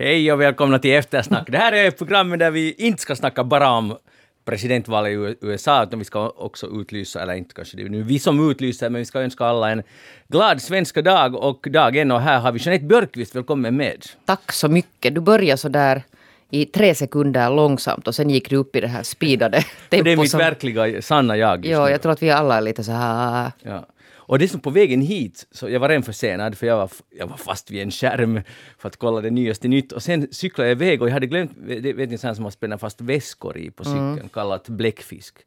Hej och välkomna till Eftersnack. Det här är programmet där vi inte ska snacka bara om presidentvalet i USA, utan vi ska också utlysa, eller inte kanske det är nu vi som utlyser, men vi ska önska alla en glad svenska dag och dagen. Och här har vi Jeanette Björkqvist, välkommen med. Tack så mycket. Du började så där i tre sekunder långsamt och sen gick du upp i det här speedade tempo. Det är mitt som- verkliga, sanna jag Ja, jag tror att vi alla är lite så här... Ja. Och dessutom på vägen hit, så jag var redan försenad för jag var, jag var fast vid en skärm för att kolla det nyaste nytt. Och sen cyklade jag iväg och jag hade glömt, det vet ni sån som har spänt fast väskor i på cykeln, kallat bläckfisk.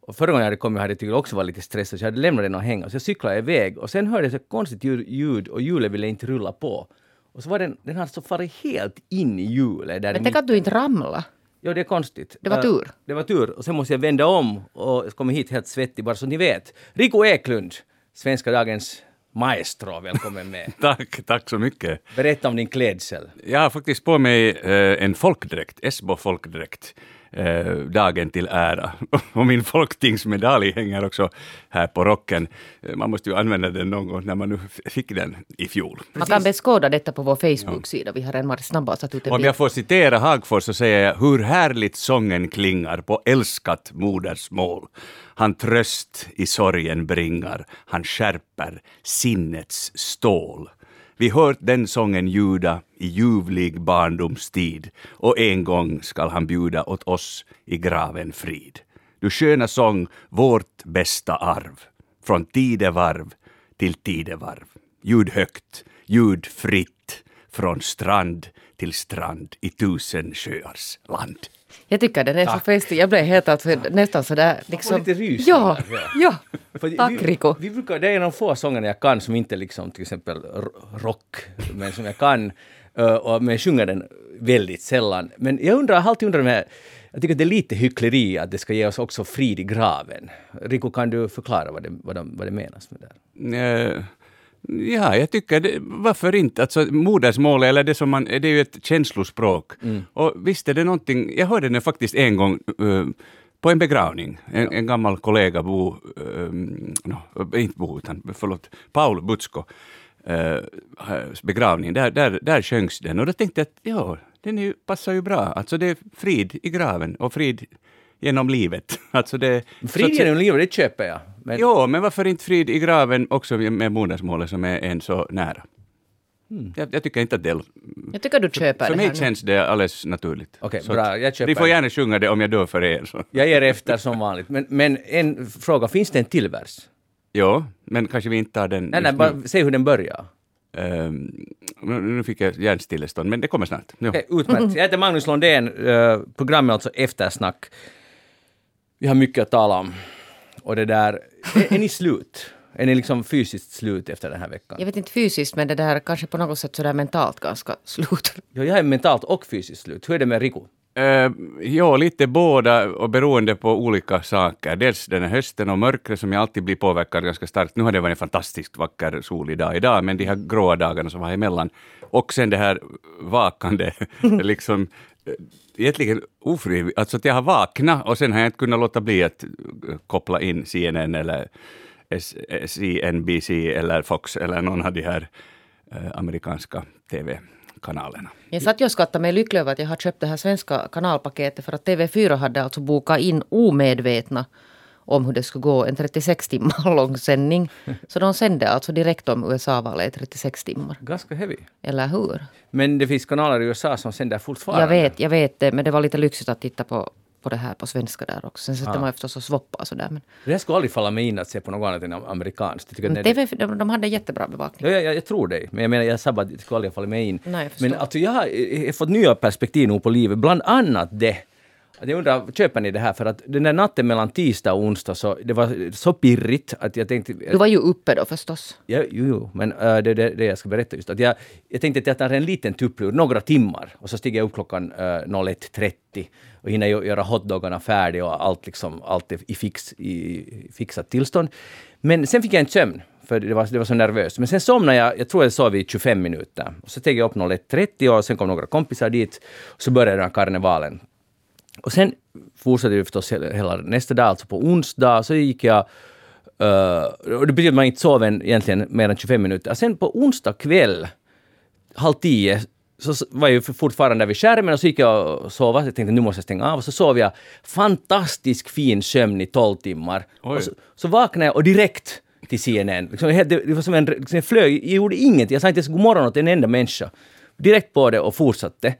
Och förra gången jag hade kommit hade jag tyckt också var lite stressad så jag hade lämnat den och hänga. Så jag cyklade iväg och sen hörde jag så konstigt ljud, och hjulet ville inte rulla på. Och så var den, den hade så farit helt in i hjulet. Men tänk att du inte ramla. Ja, det är konstigt. Det var tur. Det var tur. Och sen måste jag vända om och jag kommer hit helt svettig bara så ni vet. Rico Eklund, Svenska dagens maestro, välkommen med. Tack, tack så mycket. Berätta om din klädsel. Jag har faktiskt på mig eh, en folkdräkt, Esbo folkdräkt, eh, dagen till ära. Och min folktingsmedalj hänger också här på rocken. Eh, Man måste ju använda den någon gång när man nu fick den i fjol. Man kan beskåda detta på vår Facebook-sida. Vi har redan varit snabba och satt ut en Om jag får citera Hagfors så säger jag hur härligt sången klingar på älskat modersmål. Han tröst i sorgen bringar, han skärper sinnets stål. Vi hört den sången ljuda i ljuvlig barndomstid och en gång skall han bjuda åt oss i graven frid. Du sköna sång, vårt bästa arv, från tidevarv till tidevarv. Ljud högt, ljud fritt, från strand till strand i tusen sjöars land. Jag tycker den är så festlig. Jag blev helt alltså, nästan sådär liksom... lite rysningar, Ja, ja. ja. För Tack vi, Rico. Vi brukar, det är en av de få sångerna jag kan som inte liksom till exempel rock, men som jag kan. eh, och, men jag sjunger den väldigt sällan. Men jag undrar, jag har alltid undrat med, jag tycker att det är lite hyckleri att det ska ge oss också frid i graven. Rico, kan du förklara vad det, vad de, vad det menas med det? Eh, Ja, jag tycker det, varför inte? Alltså modersmål, eller det som man, det är ju ett känslospråk. Och visst är det någonting, jag hörde det faktiskt en gång eh, på en begravning. En, en gammal kollega, Bo, uh, no, inte Bo, utan förlåt, Paul Butsko, eh, begravning, där, där, där sjöngs den. Och då tänkte jag att ja, den ju, passar ju bra. Alltså det är frid i graven och frid genom livet. Alltså det, så Frid att- genom livet, det köper jag. Men, Jo, men varför inte frid i graven också med modersmålet som är en så nära? Jag, jag tycker inte att det är... Jag tycker du köper För det mig här nu. känns det alldeles naturligt. Okej, Så bra, jag köper Ni får det. gärna sjunga det om jag dör för er. Så. Jag ger efter som vanligt. Men, men en fråga, finns det en till vers? Jo, men kanske vi inte tar den Nej, nej, bara säg hur den börjar. Ehm, nu, fick jag hjärnstillestånd, men det kommer snart. Okej, utmärkt. Jag heter Magnus Lundén. Uh, programmet är alltså Eftersnack. Vi har mycket att tala om. Och det där... Är, är ni slut? Är ni liksom fysiskt slut efter den här veckan? Jag vet inte fysiskt men det där kanske på något sätt sådär mentalt ganska slut. Ja, jag är mentalt och fysiskt slut. Hur är det med Riku? Uh, jo, lite båda och beroende på olika saker. Dels den här hösten och mörkret som jag alltid blir påverkad ganska starkt. Nu har det varit en fantastiskt vacker solig dag idag, men de här gråa dagarna som var emellan. Och sen det här vakande, liksom eh, egentligen ofrivilligt. Alltså att jag har vaknat och sen har jag inte kunnat låta bli att eh, koppla in CNN eller eh, CNBC eller Fox eller någon av de här eh, amerikanska TV-kanalerna. Jag satt ju och skattade mig lycklig över att jag har köpt det här svenska kanalpaketet för att TV4 hade alltså bokat in omedvetna om hur det skulle gå en 36 timmar lång sändning. Så de sände alltså direkt om USA-valet i 36 timmar. Ganska heavy. Eller hur? Men det finns kanaler i USA som sänder fortfarande. Jag vet, jag vet det, men det var lite lyxigt att titta på, på det här på svenska där också. Sen sätter man ju förstås och swappar och sådär. Men, Det skulle aldrig falla mig in att se på något annat än amerikanskt. Jag tycker men det- TV, de, de hade jättebra bevakning. Ja, jag, jag tror dig. Men jag menar, jag sa bara att det skulle aldrig falla mig in. Nej, jag förstår. men alltså, jag har fått nya perspektiv nog på livet. Bland annat det. Jag undrar, köper ni det här? För att den där natten mellan tisdag och onsdag, så, det var så pirrigt att jag tänkte... Du var ju uppe då förstås. Ja, jo, jo, men äh, det är det, det jag ska berätta just. Att jag, jag tänkte att jag tar en liten tupplur, några timmar, och så stiger jag upp klockan äh, 01.30 och hinner göra hotdoggarna färdiga och allt, liksom, allt i, fix, i fixat tillstånd. Men sen fick jag en sömn, för det var, det var så nervöst. Men sen somnade jag, jag tror jag sov i 25 minuter. Och så steg jag upp 01.30 och sen kom några kompisar dit. Och så började den här karnevalen. Och sen fortsatte det förstås hela, nästa dag, alltså på onsdag, så gick jag Uh, och det betyder att man inte sov en, egentligen mer än 25 minuter. Sen på onsdag kväll, halv tio, så var jag fortfarande vid skärmen och så gick jag och sov. Jag tänkte nu måste jag stänga av. Och så sov jag fantastisk fin sömn i 12 timmar. Och så, så vaknade jag och direkt till CNN. Liksom, det, det var som en, liksom, jag flög, jag gjorde ingenting. Jag sa inte ens god morgon åt en enda människa. Direkt på det och fortsatte.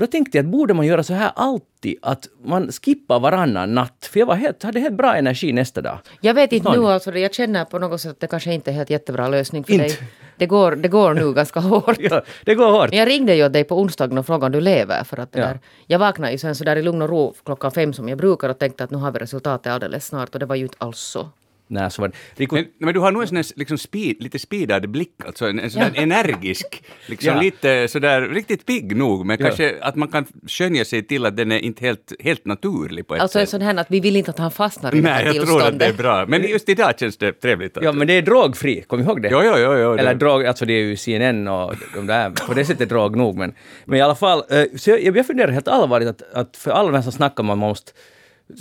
Och då tänkte jag att borde man göra så här alltid, att man skippar varannan natt. För jag var helt, hade helt bra energi nästa dag. Jag vet inte nu alltså, jag känner på något sätt att det kanske inte är helt jättebra lösning för Inte. dig. Det går, det går nu ganska hårt. Ja, det går hårt. Men jag ringde ju dig på onsdagen och frågade om du lever. För att det Ja. där, jag vaknade ju sen så där i lugn och ro klockan fem som jag brukar och tänkte att nu har vi resultatet alldeles snart och det var ju inte alls så. Nej, så var det. Riku, Men, men du har nog en sån här, liksom speed, lite speedad blick, alltså en, en sån där Ja. energisk, liksom Ja. lite sådär riktigt pigg nog, men Ja. kanske att man kan skönja sig till att den är inte helt, helt naturlig på ett Alltså en sätt. sån här att vi vill inte att han fastnar i det Nej, här jag tror tillståndet. att det är bra. Men just idag känns det trevligt. Att, ja, men det är drogfri, kom ihåg det? jo, jo, jo, jo, Eller det- drog, alltså det är ju CNN och de där, på det sättet drog nog. Men, men i alla fall, eh, så jag, jag funderar helt allvarligt att, att för alla de här som snackar om man måste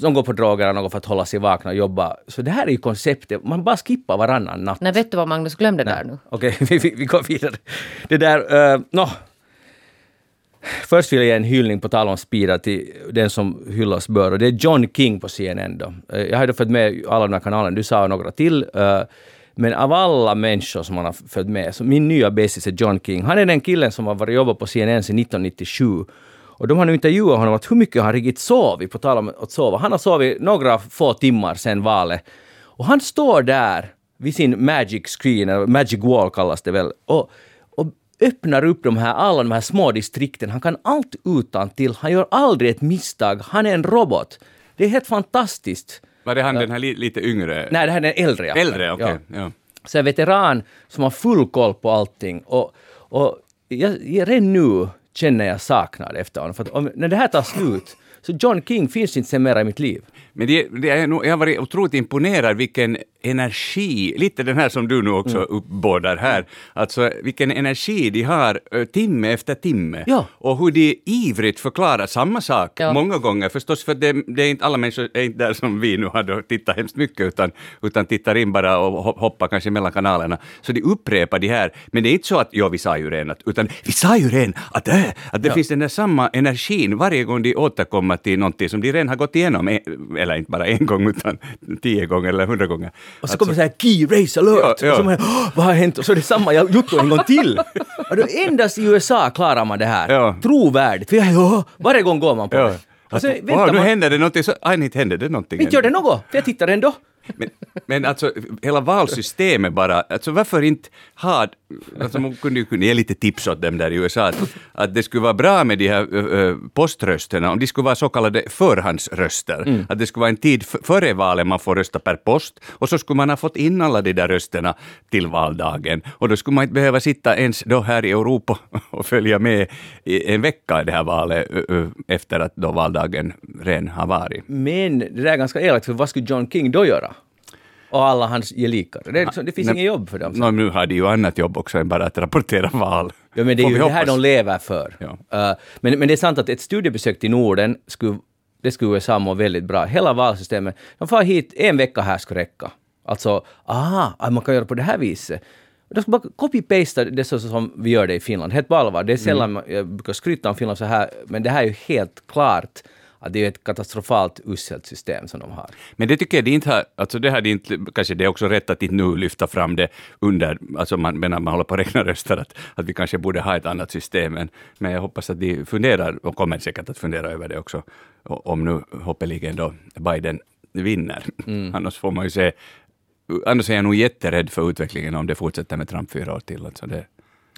de går på droger eller något för att hålla sig vakna och jobba. Så det här är ju konceptet, man bara skippar varannan natt. Nej, vet du vad Magnus glömde där nu? Okej, vi, vi, vi går vidare. Det där, uh, nå. Först vill jag ge en hyllning på tal om speeda till den som hyllas bör och det är John King på CNN då. Eh, Jag har ju följt med alla de här kanalerna, du sa några till. eh, men av alla människor som man har följt med, så min nya bästis är John King. Han är den killen som har varit jobbat på CNN sedan 1997. Och de har nu intervjuat honom att hur mycket har riktigt sovit, på tal om att sova. Han har sovit några få timmar sedan valet. Och han står där vid sin magic screen, eller magic wall kallas det väl, och, och öppnar upp de här, alla de här små distrikten. Han kan allt utan till. Han gör aldrig ett misstag. Han är en robot. Det är helt fantastiskt. Var det han den här li, lite yngre? Nej, det här är den äldre. ja. Äldre, okej. Ja. Ja. Så en veteran som har full koll på allting. Och, och jag, redan nu känner jag saknad efter honom. För att om, när det här tar slut, så John King finns inte sen mera i mitt liv. Men det, det är nog, jag har varit otroligt imponerad vilken energi, lite den här som du nu också Mm. uppbådar här, alltså vilken energi de har ö, timme efter timme. Ja. Och hur de ivrigt förklarar samma sak Ja. många gånger, förstås för det, det är inte alla människor är inte där som vi nu har tittat hemskt mycket, utan, utan tittar in bara och ho- hoppar kanske mellan kanalerna. Så de upprepar de här, men det är inte så att ja, vi sa ju redan, utan vi sa ju redan att, äh, att det Ja. finns den där samma energin varje gång de återkommer till någonting som de redan har gått igenom, eh, eller inte bara en gång utan tio gånger eller hundra gånger. Och så kommer det så här key race alert. Ja, ja. Och så man, "Åh, vad har hänt? Och så är det samma jotto en gång till. Och då endast i USA klarar man det här. Ja. Trovärdigt. För jag, ja, varje gång går man på det. Och så Att, väntar "Åh, nu händer det någonting, så, aj, inte händer det någonting. Inte gör det något, för jag tittar ändå. Men, men alltså hela valsystemet bara, alltså varför inte ha, alltså man kunde ju kunna ge lite tips åt dem där i USA, att, att det skulle vara bra med de här ö, poströsterna, om de skulle vara så kallade förhandsröster, att det skulle vara en tid före valet man får rösta per post, och så skulle man ha fått in alla de där rösterna till valdagen, och då skulle man inte behöva sitta ens då här i Europa och följa med i en vecka i det här valet efter att då valdagen redan har varit. Men det där är ganska elakt, för vad skulle John King då göra? Och alla hans gelikar. Det, är liksom, det finns Nej, inget jobb för dem. Nå, nu har de ju annat jobb också än bara att rapportera val. Ja, men det är ju det här de lever för. Ja. Uh, men, men det är sant att ett studiebesök till Norden skulle, det skulle USA må väldigt bra. Hela valsystemet, de får hit en vecka här skulle räcka. Alltså, aha, ah, man kan göra på det här viset. De ska bara copy-pasta det så som vi gör det i Finland. Helt på allvar. Det är sällan Mm. jag brukar skryta om Finland så här, men det här är ju helt klart att det är ett katastrofalt uselt system som de har. Men det tycker jag de inte har, alltså det har de inte, kanske det är också rätt att inte nu lyfta fram det under, alltså man, när man håller på att räkna röster, att, att vi kanske borde ha ett annat system. Men, men jag hoppas att de funderar, och kommer säkert att fundera över det också, om nu hoppeligen då Biden vinner. Annars får man ju se, annars är jag nog jätterädd för utvecklingen om det fortsätter med Trump fyra år till. Alltså det,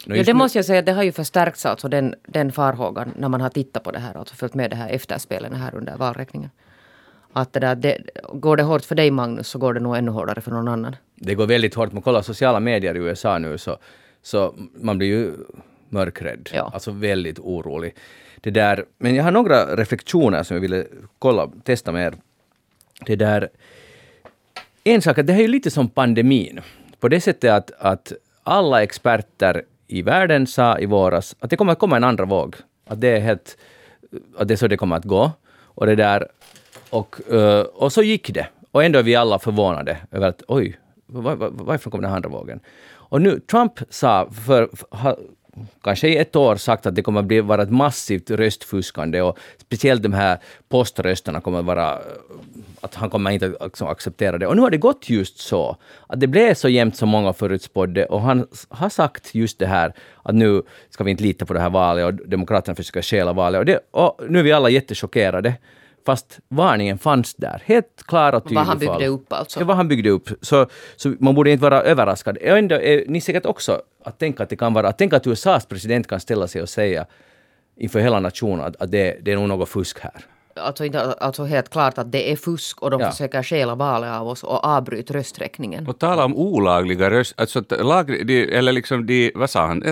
Nå, Ja, det måste jag säga, det har ju förstärkts alltså den, den farhågan när man har tittat på det här, alltså följt med det här efterspelen här under valräkningen. Att det där, det, går det hårt för dig Magnus så går det nog ännu hårdare för någon annan. det går väldigt hårt. Man kollar sociala medier i USA nu så, så man blir ju mörkrädd. Ja. Alltså väldigt orolig. Det där, men jag har några reflektioner som jag ville kolla, testa med er. Det där, en sak, det här är ju lite som pandemin. På det sättet att, att alla experter i världen sa i våras att det kommer att komma en andra våg. Att det är helt, att det är så det kommer att gå. Och det där, och, eh, och så gick det. Och ändå är vi alla förvånade över att oj, var, var, varifrån kom den här andra vågen? Och nu, Trump sa för, för, kanske i ett år sagt att det kommer att bli, vara ett massivt röstfuskande och speciellt de här poströsterna kommer att vara att han kommer inte liksom acceptera det. Och nu har det gått just så, att det blev så jämnt som många förutspådde och han har sagt just det här att nu ska vi inte lita på det här valet och Demokraterna försöker stjäla valet. Och, det, och nu är vi alla jättechockerade. Fast varningen fanns där, helt klar och tydlig. Vad han byggde upp alltså? Ja, vad han byggde upp. Så, så man borde inte vara överraskad. Ändå är ni säkert också att tänka att det kan vara, att tänka att USAs president kan ställa sig och säga inför hela nationen att, att det, det är nog något fusk här alltså, inte, alltså helt klart att det är fusk och de ja. försöker stjäla valet av oss och avbryta rösträkningen. Och tala om olagliga röst... Alltså, lag, de, eller liksom de... Vad sa han?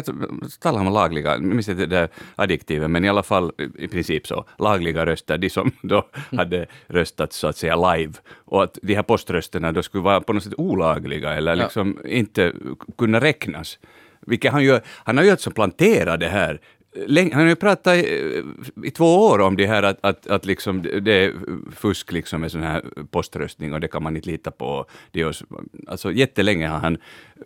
Tala om lagliga... Jag minns inte det där adjektivet, men i alla fall i princip så. Lagliga röster, de som då hade röstat så att säga live. Och att de här poströsterna då skulle vara på något sätt olagliga eller liksom ja. inte kunna räknas. Vilket han, gör, han har ju alltså planterat det här han har ju pratat i, i, två år om det här att, att, att liksom det är fusk liksom med sån här poströstning och det kan man inte lita på. Det är, alltså jättelänge har han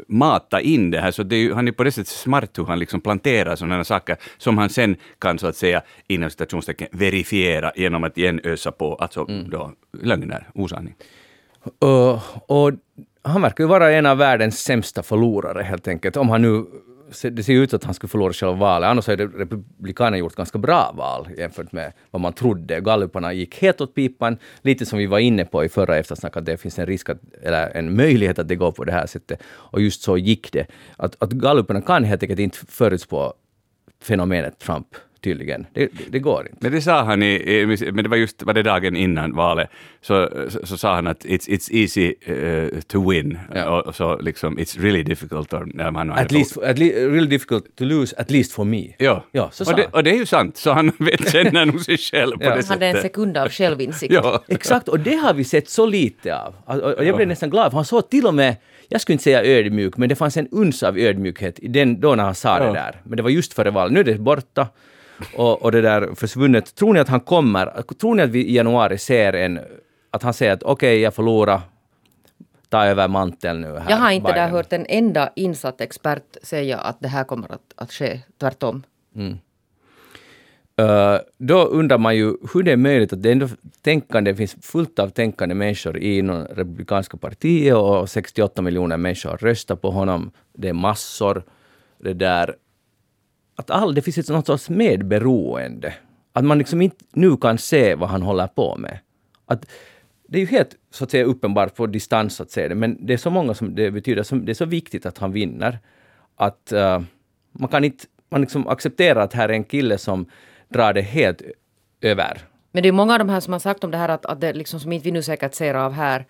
matat in det här, så det är, han är på det sättet smart hur han liksom planterar sådana här saker som han sen kan så att säga inom citationstecken verifiera genom att igen ösa på, alltså mm. då lögner, osanning. Uh, och han verkar ju vara en av världens sämsta förlorare helt enkelt, om han nu det ser ut att han skulle förlora själva valet. Annars har Republikanerna gjort ganska bra val jämfört med vad man trodde. Galluparna gick helt åt pipan, lite som vi var inne på i förra eftersnacket, att det finns en risk, att, eller en möjlighet att det går på det här sättet. Och just så gick det. Att, att galluparna kan helt enkelt inte förutspå fenomenet Trump tydligen. Det, det, går inte. Men det sa han i, i, men det var just var det dagen innan valet, så, så, så sa han att it's, it's easy uh, to win, ja. och, så liksom it's really difficult. Or, när man at least, at le really difficult to lose, at least for me. Ja, ja så och, det, och det är ju sant, så han vet, känner nog sig själv på ja. det sättet. Han hade en sekund av självinsikt. ja. Exakt, och det har vi sett så lite av. Och jag blev nästan glad, för han såg till och med jag skulle inte säga ödmjuk, men det fanns en uns av ödmjukhet i den, då när han sa ja. det där. Men det var just före valet. Nu är det borta och, och det där försvunnet. Tror ni att han kommer? Tror ni att vi i januari ser en... Att han säger att okej, okay, jag förlorar, ta över manteln nu här. Jag har inte där hört en enda insatt expert säga att det här kommer att, att ske, tvärtom. Mm. Uh, då undrar man ju hur det är möjligt att det ändå tänkande, det finns fullt av tänkande människor inom republikanska partiet och 68 miljoner människor röstar på honom. Det är massor. Det där att all, det finns ett något sorts medberoende. Att man liksom inte nu kan se vad han håller på med. Att det är ju helt så att säga uppenbart på distans att se det, men det är så många som det betyder, som, det är så viktigt att han vinner, att uh, man kan inte man liksom accepterar att här är en kille som drar det helt över. Men det är många av de här som har sagt om det här att, att det liksom som inte vi nu säkert ser av här,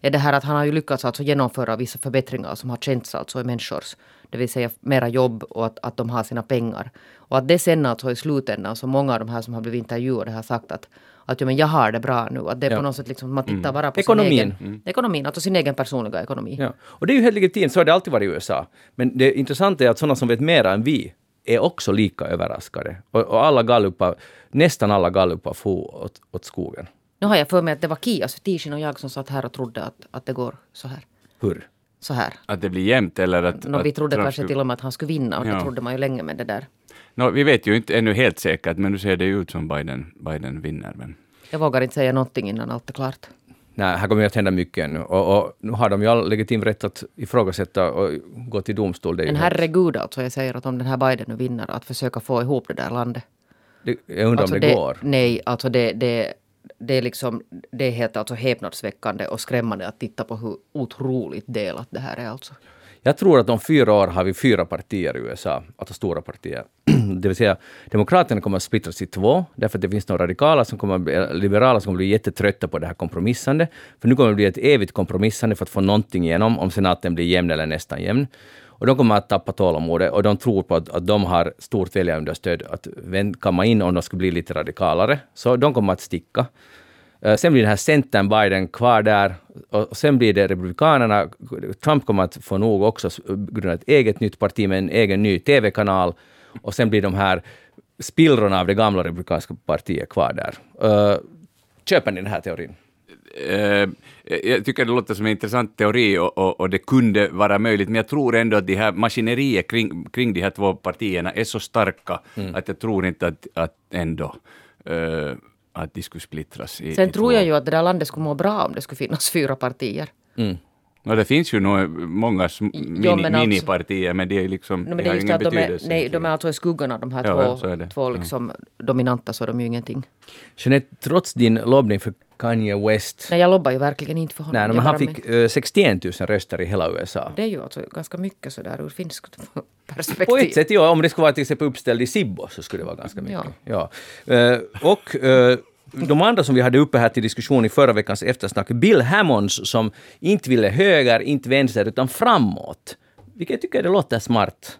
är det här att han har ju lyckats alltså genomföra vissa förbättringar som har känts alltså i människors det vill säga mera jobb och att, att de har sina pengar. Och att det sen alltså i slutändan, så många av de här som har blivit intervjuade har sagt att att ja, men jag har det bra nu. Att det är ja. på något sätt liksom, man tittar mm. bara på ekonomin. sin egen, mm. ekonomin, alltså sin egen personliga ekonomi. Ja. Och det är ju helt legitimt, så har det alltid varit i USA. Men det intressanta är att sådana som vet mer än vi är också lika överraskade. Och, och alla gallupar, nästan alla gallupar får åt, åt skogen. Nu har jag för mig att det var Kia Sutishin och jag som satt här och trodde att, att det går så här. Hur? Så här. Att det blir jämnt eller att... No, vi trodde Trump kanske till och med att han skulle vinna och ja. det trodde man ju länge med det där. No, vi vet ju inte ännu helt säkert men nu ser det ut som Biden, Biden vinner. Men... Jag vågar inte säga någonting innan allt är klart. Nej, här kommer ju att hända mycket ännu. Och, och, nu har de ju all legitim rätt att ifrågasätta och gå till domstol. Det Men herregud alltså, jag säger att om den här Biden nu vinner, att försöka få ihop det där landet. Det, jag undrar alltså om det, det, går. Nej, alltså det, det, det är, liksom, det är helt alltså häpnadsväckande och skrämmande att titta på hur otroligt delat det här är. Alltså. Jag tror att om fyra år har vi fyra partier i USA, alltså stora partier. Det vill säga, Demokraterna kommer att splittras i två, därför att det finns några radikala, som kommer, liberala som kommer bli jättetrötta på det här kompromissande. För nu kommer det bli ett evigt kompromissande för att få någonting igenom, om senaten blir jämn eller nästan jämn. Och de kommer att tappa tålamodet och de tror på att, att de har stort väljarunderstöd att kamma in om de skulle bli lite radikalare. Så de kommer att sticka. Eh, sen blir den här centern Biden kvar där och sen blir det Republikanerna. Trump kommer att få nog också grunda ett eget nytt parti med en egen ny TV-kanal och sen blir de här spillrorna av det gamla republikanska partiet kvar där. Eh, köper ni den här teorin? Eh, jag tycker det låter som en intressant teori och, och, och, det kunde vara möjligt, men jag tror ändå att de här maskineriet kring, kring de här två partierna är så starka mm. att jag tror inte att, att ändå uh, att de skulle splittras. I, Sen i tror jag ju att det där landet skulle må bra om det skulle finnas fyra partier. Mm. No, det finns ju nog många mini, jo, men alltså, minipartier, men det är liksom, no, men det, har ingen betydelse. De är, nej, de är alltså i skuggan av de här ja, två, två liksom ja. dominanta, så är de ju ingenting. Jeanette, trots din lobbning för Kanye West. Nej, jag lobbar ju verkligen inte för honom. Nej, men han fick med. 61 000 röster i hela USA. Det är ju alltså ganska mycket sådär ur finskt perspektiv. På ett sätt, ja. Om det skulle vara till exempel uppställd i Sibbo så skulle det vara ganska mycket. Ja. ja. Uh, och uh, de andra som vi hade uppe här till diskussion i förra veckans eftersnack, Bill Hammonds som inte ville höger, inte vänster, utan framåt. Vilket jag tycker det låter smart.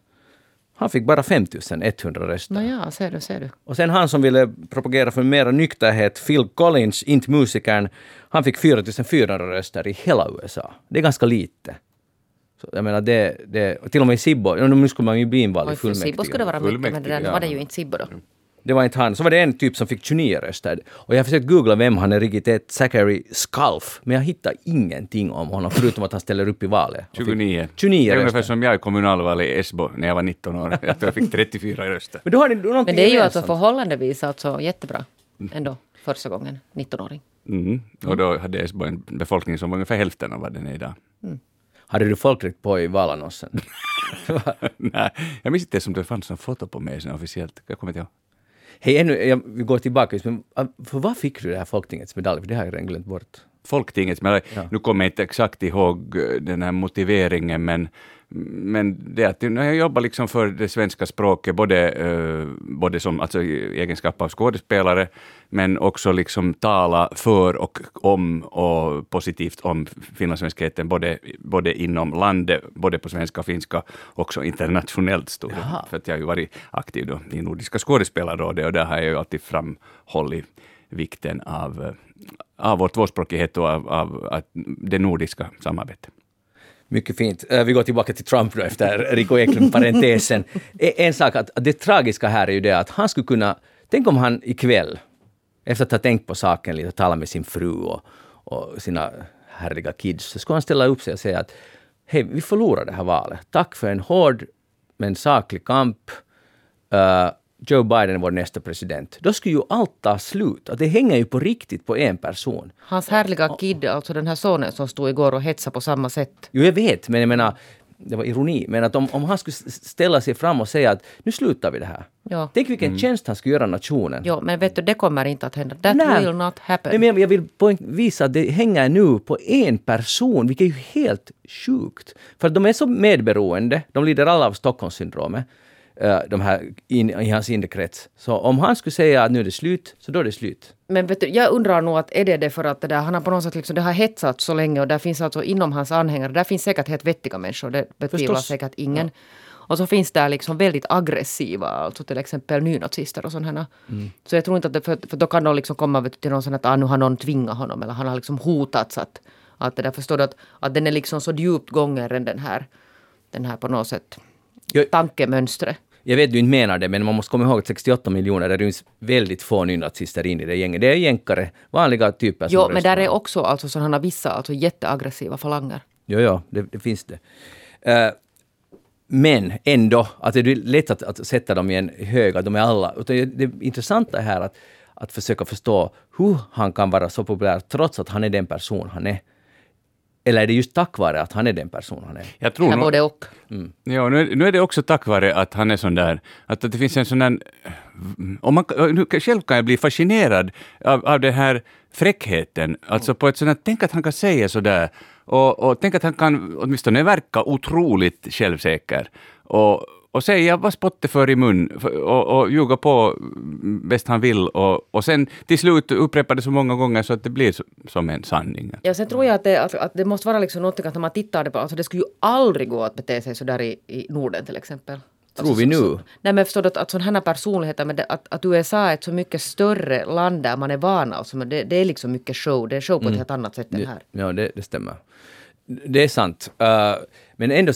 Han fick bara 5100 röster. Nåja, ser du, ser du. Och sen han som ville propagera för mera nykterhet, Phil Collins, inte musikern, han fick 4400 röster i hela USA. Det är ganska lite. Så jag menar det, det till och med i Sibbo, nu skulle man ju bli invald i fullmäktige. Sibbo skulle det vara mycket, men det där ja. var det ju inte Sibbo då. Det var inte han. Så var det en typ som fick 29 röster. Och jag har försökt googla vem han är riktigt är, Zachary Skalf, men jag hittar ingenting om honom förutom att han ställer upp i valet. 29. 29 det är ungefär som jag i kommunalvalet i Esbo när jag var 19 år. Jag tror jag fick 34 röster. Men, då har ni men det är ju alltså förhållandevis alltså jättebra ändå första gången, 19-åring. Mm. Och då hade Esbo en befolkning som var ungefär hälften av vad den är idag. Mm. Hade du folkrätt på i valannonsen? Nej, jag minns inte om det fanns något foto på mig officiellt. Jag kommer inte ihåg. Hej, ännu, jag, vi går tillbaka, men äh, för vad fick du det här Folktingets medalj? För det har jag redan glömt bort. Folktingets medalj, ja. nu kommer jag inte exakt ihåg äh, den här motiveringen, men men det att jag jobbar liksom för det svenska språket, både, uh, både som alltså, i egenskap av skådespelare, men också liksom tala för och om och positivt om finlandssvenskheten, både, både inom landet, både på svenska och finska, också internationellt. Stod För att jag har ju varit aktiv då i Nordiska skådespelarrådet och där har jag ju alltid framhållit vikten av, av vår tvåspråkighet och av, av, av det nordiska samarbetet. Mycket fint. Eh, vi går tillbaka till Trump då efter Rico Eklund-parentesen. en sak, att det tragiska här är ju det att han skulle kunna... Tänk om han ikväll, efter att ha tänkt på saken lite, talat med sin fru och, och sina härliga kids, så skulle han ställa upp sig och säga att hej, vi förlorade det här valet. Tack för en hård men saklig kamp. Uh, Joe Biden är vår nästa president, då skulle ju allt ta slut. Att det hänger ju på riktigt på en person. Hans härliga kid, alltså den här sonen som stod igår och hetsade på samma sätt. Jo, jag vet, men jag menar, det var ironi, men att om, om han skulle ställa sig fram och säga att nu slutar vi det här. Ja. Tänk vilken mm. tjänst han skulle göra nationen. Ja, men vet du, det kommer inte att hända. That Nej. will not happen. Men jag vill visa att det hänger nu på en person, vilket är ju helt sjukt. För att de är så medberoende, de lider alla av Stockholmssyndromet. Eh, de här in, i hans inre krets. Så om han skulle säga att nu är det slut, så då är det slut. Men vet du, jag undrar nog att är det det för att det där, han har på något sätt liksom, det har hetsat så länge och där finns alltså inom hans anhängare, där finns säkert helt vettiga människor, det betvivlar säkert ingen. Ja. Och så finns det liksom väldigt aggressiva, alltså till exempel nynazister och sådana. Mm. Så jag tror inte att det, för, för då kan de liksom komma vet, till någon sån att ah, nu har någon tvingat honom eller han har liksom hotats att, att det där, förstår du, att, att den är liksom så djupt gången den här, den här på något sätt tankemönstret jag vet du inte menar det, men man måste komma ihåg att 68 miljoner, det ryms väldigt få nynazister in i det gänget. Det är jänkare, vanliga typer Jo, men där är också alltså sådana vissa alltså jätteaggressiva falanger. Jo, jo, det, det finns det. Uh, men ändå, att det är lätt att, att sätta dem i en hög, att de är alla. Utan det intressanta är här att, att försöka förstå hur han kan vara så populär trots att han är den person han är. Eller är det just tack vare att han är den person han är? Jag tror nog, både och. Mm. Ja, nu är, nu är det också tack vare att han är sån där, att, att det finns en sån där... Om man, själv kan jag bli fascinerad av, av den här fräckheten. Alltså på ett sånt här, tänk att han kan säga så där. Och, och tänk att han kan åtminstone verka otroligt självsäker. Och, och säga vad spottet för i mun och, och ljuga på bäst han vill och, och sen till slut upprepa det så många gånger så att det blir som en sanning. Ja, sen tror jag att det, att, att det måste vara liksom något att när man tittar det på, alltså det skulle ju aldrig gå att bete sig så där i, i Norden till exempel. Tror vi alltså, nu? Nej men förstår du att, att sådana här personligheter, men det, att, att USA är ett så mycket större land där man är van alltså, men det, det är liksom mycket show, det är show på mm. ett helt annat sätt än här. Ja, det, det stämmer. Det är sant. Uh, men ändå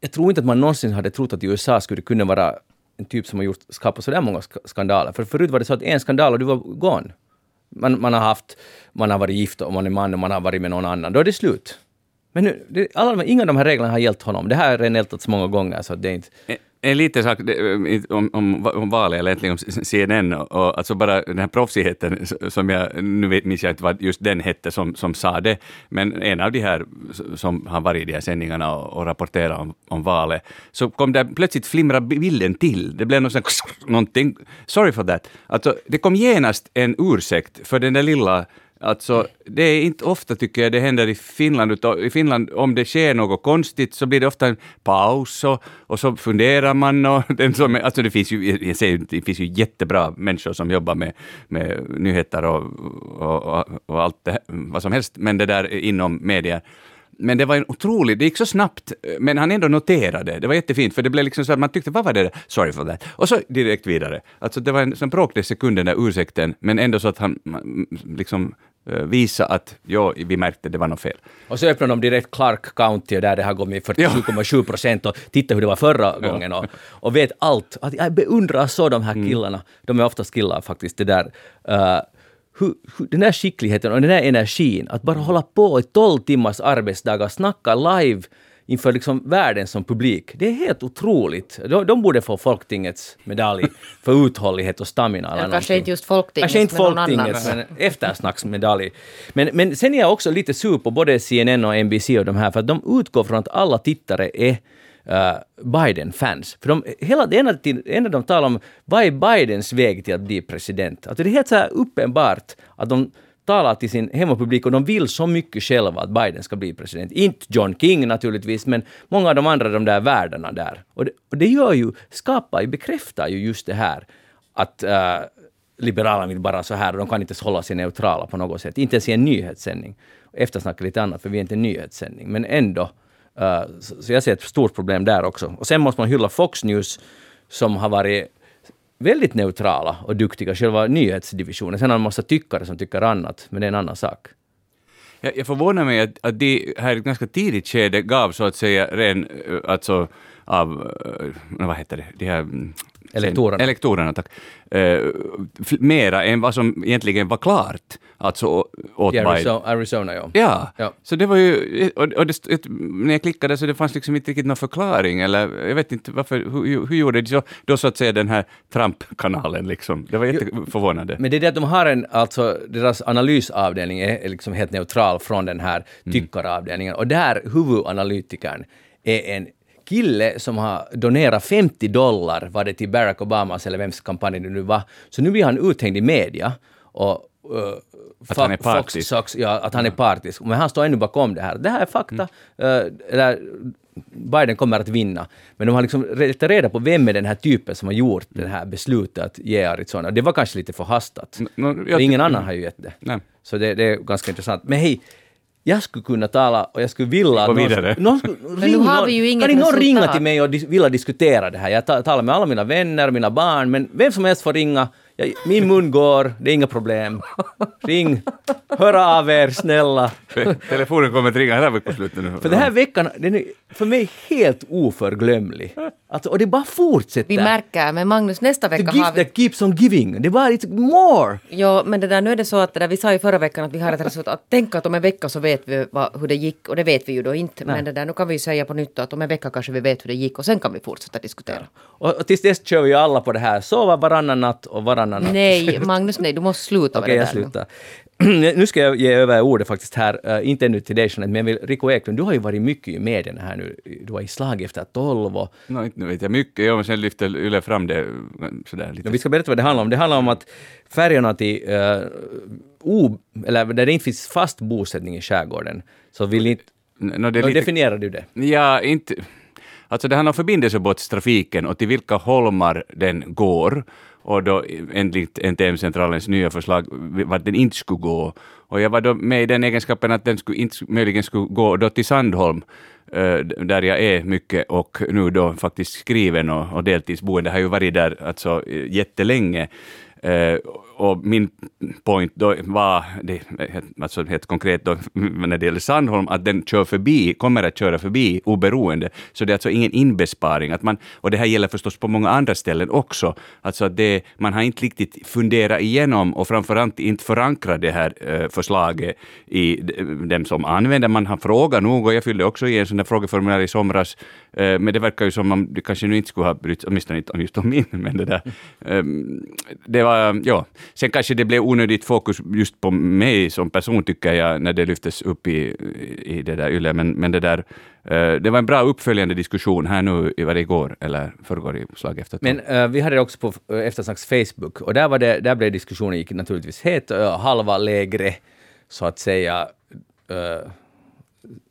jag tror inte att man någonsin hade trott att USA skulle kunna vara en typ som har gjort, skapat sådär många skandaler. För förut var det så att en skandal och du var gone. man, man har haft, man har varit gift och man är man och man har varit med någon annan, då är det slut. Men nu, det, alla, inga av de här reglerna har gällt honom. Det här har redan ältats många gånger, så det är inte... Eh, en- liten sak eh, om, om, om valet, eller egentligen om CNN, och, alltså bara den här proffsigheten som jag, nu vet, minns jag inte vad just den hette som, som sa det, men en av de här som har varit i de här sändningarna och, och rapporterat om, om valet, så kom det plötsligt flimra bilden till. Det blev någon sån, någonting, sorry for that. Alltså, det kom genast en ursäkt för den där lilla Alltså, det är inte ofta tycker jag det händer i Finland, utan i Finland om det sker något konstigt så blir det ofta en paus och, och så funderar man och den som, alltså det finns ju, jag säger, det finns ju jättebra människor som jobbar med, med nyheter och, och, och, allt det, vad som helst, men det där inom media. Men det var en otrolig, det gick så snabbt, men han ändå noterade. Det var jättefint, för det blev liksom så att man tyckte, vad var det där? Sorry for that. Och så direkt vidare. Alltså det var en sån bråkdel sekund den där ursäkten, men ändå så att han liksom visa att ja, vi märkte det var något fel. Och så öppnar de direkt Clark County och där det har gått med 47,7 procent och titta hur det var förra gången och, och vet allt. Att jag beundrar så de här killarna. De är oftast killar faktiskt. Det där, uh, hur, hur, den där skickligheten och den där energin, att bara hålla på i 12 timmars arbetsdagar, snacka live inför liksom världen som publik. Det är helt otroligt. De, de borde få Folktingets medalj för uthållighet och stamina. eller Ja, kanske inte just Folktingets, Kanske inte men Folktingets, annan. men eftersnacksmedalj. Men, men sen är jag också lite sur på både CNN och NBC och de här, för att de utgår från att alla tittare är uh, Biden-fans. För de, hela det enda, enda de talar om, vad är Bidens väg till att bli president? Alltså det är helt så här uppenbart att de talar till sin hemmapublik och de vill så mycket själva att Biden ska bli president. Inte John King naturligtvis, men många av de andra, de där världarna där. Och det, och det gör ju, skapar ju, bekräftar ju just det här att äh, Liberalerna vill bara så här och de kan inte ens hålla sig neutrala på något sätt. Inte ens i en nyhetssändning. Eftersnacka lite annat, för vi är inte en nyhetssändning. Men ändå. Äh, så, så jag ser ett stort problem där också. Och sen måste man hylla Fox News som har varit väldigt neutrala och duktiga, själva nyhetsdivisionen. Sen har man en massa tyckare som tycker annat, men det är en annan sak. Jag, jag förvånar mig att, att de här i ett ganska tidigt skede gav så att säga ren, eh, alltså av, eh, vad heter det, de här mm, Elektorerna. Elektorerna, tack. Eh, mera än vad som egentligen var klart, alltså åt I. Arizona, Arizona ja. Ja. Ja. så det var ju, och, och det, när jag klickade så det fanns liksom inte riktigt någon förklaring, eller jag vet inte varför, hur, hur gjorde de så, då så att säga den här Trump-kanalen liksom? Det var jätteförvånande. Men det är det att de har en, alltså deras analysavdelning är är liksom helt neutral från den här tyckaravdelningen. Och där huvudanalytikern är en kille som har donerat 50 dollar, var det till Barack Obamas eller vems kampanj det nu var. Så nu blir han uthängd i media. Och, uh, Att han är partisk. Fox, ja, att han är partisk. Men han står ännu bakom det här. Det här är fakta. Mm. Uh, Biden kommer att vinna. Men de har liksom letat reda på vem är den här typen som har gjort det här beslutet att ge Arizona. Det var kanske lite förhastat. N- nå, För jag- ingen annan har ju gett det. Nej. Så det, det är ganska intressant. Men hej, jag skulle kunna tala och jag skulle vilja... att Gå någon-. Någon, skulle, Men nu har vi ju inget Kan någon ringa till mig och dis- vilja diskutera det här? Jag ta- talar med alla mina vänner, mina barn, men vem som helst får ringa. Jag, min mun går, det är inga problem. Ring, hör av er snälla. Telefonen kommer att ringa hela veckoslutet nu. För den här veckan, den är för mig helt oförglömlig. Alltså, och det bara fortsätter. Vi märker, men Magnus, nästa The vecka har gift vi... that keeps on giving. Det bara, it's more. Jo, men det där, nu är det så att det där, vi sa ju förra veckan att vi har ett resultat. Att tänk att om en vecka så vet vi vad, hur det gick och det vet vi ju då inte. Men det där, nu kan vi ju säga på nytt att om en vecka kanske vi vet hur det gick och sen kan vi fortsätta diskutera. Och, och tills dess kör vi ju alla på det här. Sova varannan natt och varannan natt. Nej, Magnus, nej, du måste sluta Okej, med jag det där nu. slutar. nu ska jag ge över ordet faktiskt här, uh, inte ännu till dig Jeanette, men jag vill, Rico Eklund, du har ju varit mycket i medierna här nu. Du var i slag efter tolv och Nå, inte nu vet jag mycket, ja, men sen lyfter Yle fram det sådär lite. Ja, vi ska berätta vad det handlar om. Det handlar om att färjorna till uh, o, eller där det inte finns fast bosättning i skärgården, så vill inte... Nå, det är Då lite- definierar du det. Ja, inte... Alltså det handlar om förbindelsebåtstrafiken och till vilka holmar den går. Och då enligt NTM-centralens nya förslag vart den inte skulle gå. Och jag var då med i den egenskapen att den skulle, inte möjligen skulle gå då till Sandholm, eh, där jag är mycket och nu då faktiskt skriven och, och deltidsboende. har ju varit där alltså eh, jättelänge. Eh, och min point då var, det, alltså helt konkret då, när det gäller Sandholm, att den kör förbi, kommer att köra förbi oberoende. Så det är alltså ingen inbesparing. Att man, och det här gäller förstås på många andra ställen också. Alltså att det, man har inte riktigt funderat igenom och framförallt inte förankrat det här eh, förslaget i dem som använder. Man har frågat nog och jag fyllde också i en sån där frågeformulär i somras, eh, men det verkar ju som om du kanske nu inte skulle ha brytt, åtminstone inte om just om min, men det där. Ehm, det var, ja. Sen kanske det blev onödigt fokus just på mig som person, tycker jag, när det lyftes upp i, i det där YLE, men, men det där uh, det var en bra uppföljande diskussion här nu, var det igår eller förrgår i slag efter. Men uh, vi hade det också på Eftersnacks Facebook och där, var det, där blev diskussionen gick naturligtvis het, uh, halva lägre så att säga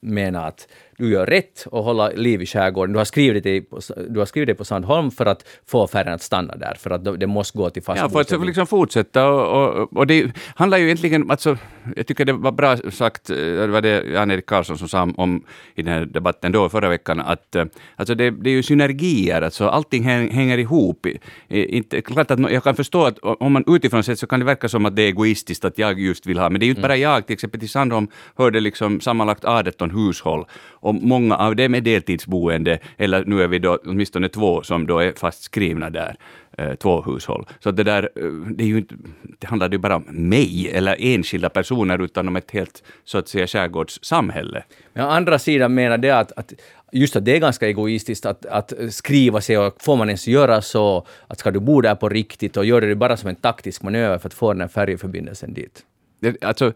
menar att du gör rätt och hålla liv i skärgården. Du har skrivit dig du har skrivit dig på Sandholm för att få färjan att stanna där, för att det måste gå till fast Ja, för att liksom fortsätta. Och, och, och, det handlar ju egentligen, alltså, jag tycker det var bra sagt, eh, det var det Jan-Erik Karlsson som sa om i den här debatten då förra veckan, att eh, alltså det, det är ju synergier, alltså allting hänger ihop. Inte, klart att jag kan förstå att om man utifrån sett så kan det verka som att det är egoistiskt att jag just vill ha, men det är ju inte mm. bara jag, till exempel till Sandholm hörde liksom sammanlagt 18 hushåll och många av dem är deltidsboende, eller nu är vi då åtminstone två som då är fast skrivna där, eh, två hushåll. Så det där, eh, det, är ju inte, det handlar ju bara om mig eller enskilda personer, utan om ett helt, så att säga, skärgårdssamhälle. Men å andra sidan menar det att, att just att det är ganska egoistiskt att, att skriva sig och får man ens göra så, att ska du bo där på riktigt och gör det bara som en taktisk manöver för att få den här färjeförbindelsen dit? Det, alltså,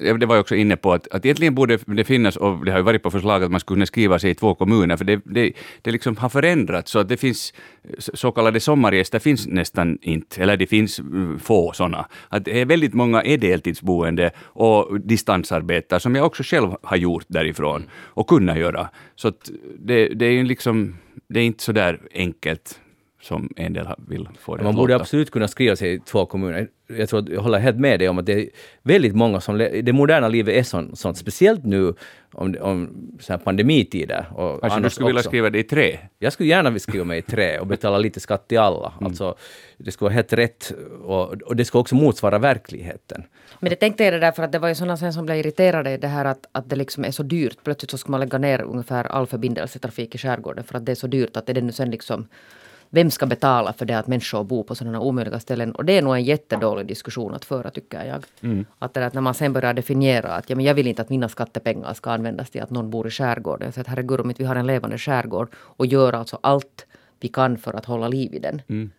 det var jag också inne på, att, att egentligen borde det finnas, och det har ju varit på förslag att man skulle kunna skriva sig i två kommuner, för det, det, det liksom har förändrats, så att det finns så kallade sommargäster finns nästan inte, eller det finns mm, få sådana. Att det är väldigt många är deltidsboende och distansarbetare, som jag också själv har gjort därifrån, och kunnat göra. Så att det, det är liksom, det är inte så där enkelt som en del vill få det Man borde absolut kunna skriva sig i två kommuner. Jag, tror, jag håller helt med dig om att det är väldigt många som... Det moderna livet är sånt, sånt speciellt nu om, om så här pandemitider. Och Kanske du skulle vilja skriva det i trä? Jag skulle gärna vilja skriva mig i trä och betala lite skatt till alla. Mm. Alltså, det skulle vara helt rätt och, och det skulle också motsvara verkligheten. Men det tänkte jag det där för att det var ju sådana sen som blev irriterade det här att, att det liksom är så dyrt. Plötsligt så ska man lägga ner ungefär all förbindelsetrafik i skärgården för att det är så dyrt att det är nu sen liksom vem ska betala för det att människor bor på sådana omöjliga ställen? Och det är nog en jättedålig diskussion att föra, tycker jag. Mm. Att, det att när man sen börjar definiera att ja, men jag vill inte att mina skattepengar ska användas till att någon bor i skärgården. Så att herregud, om inte vi har en levande skärgård och gör alltså allt vi kan för att hålla liv i den. Mm.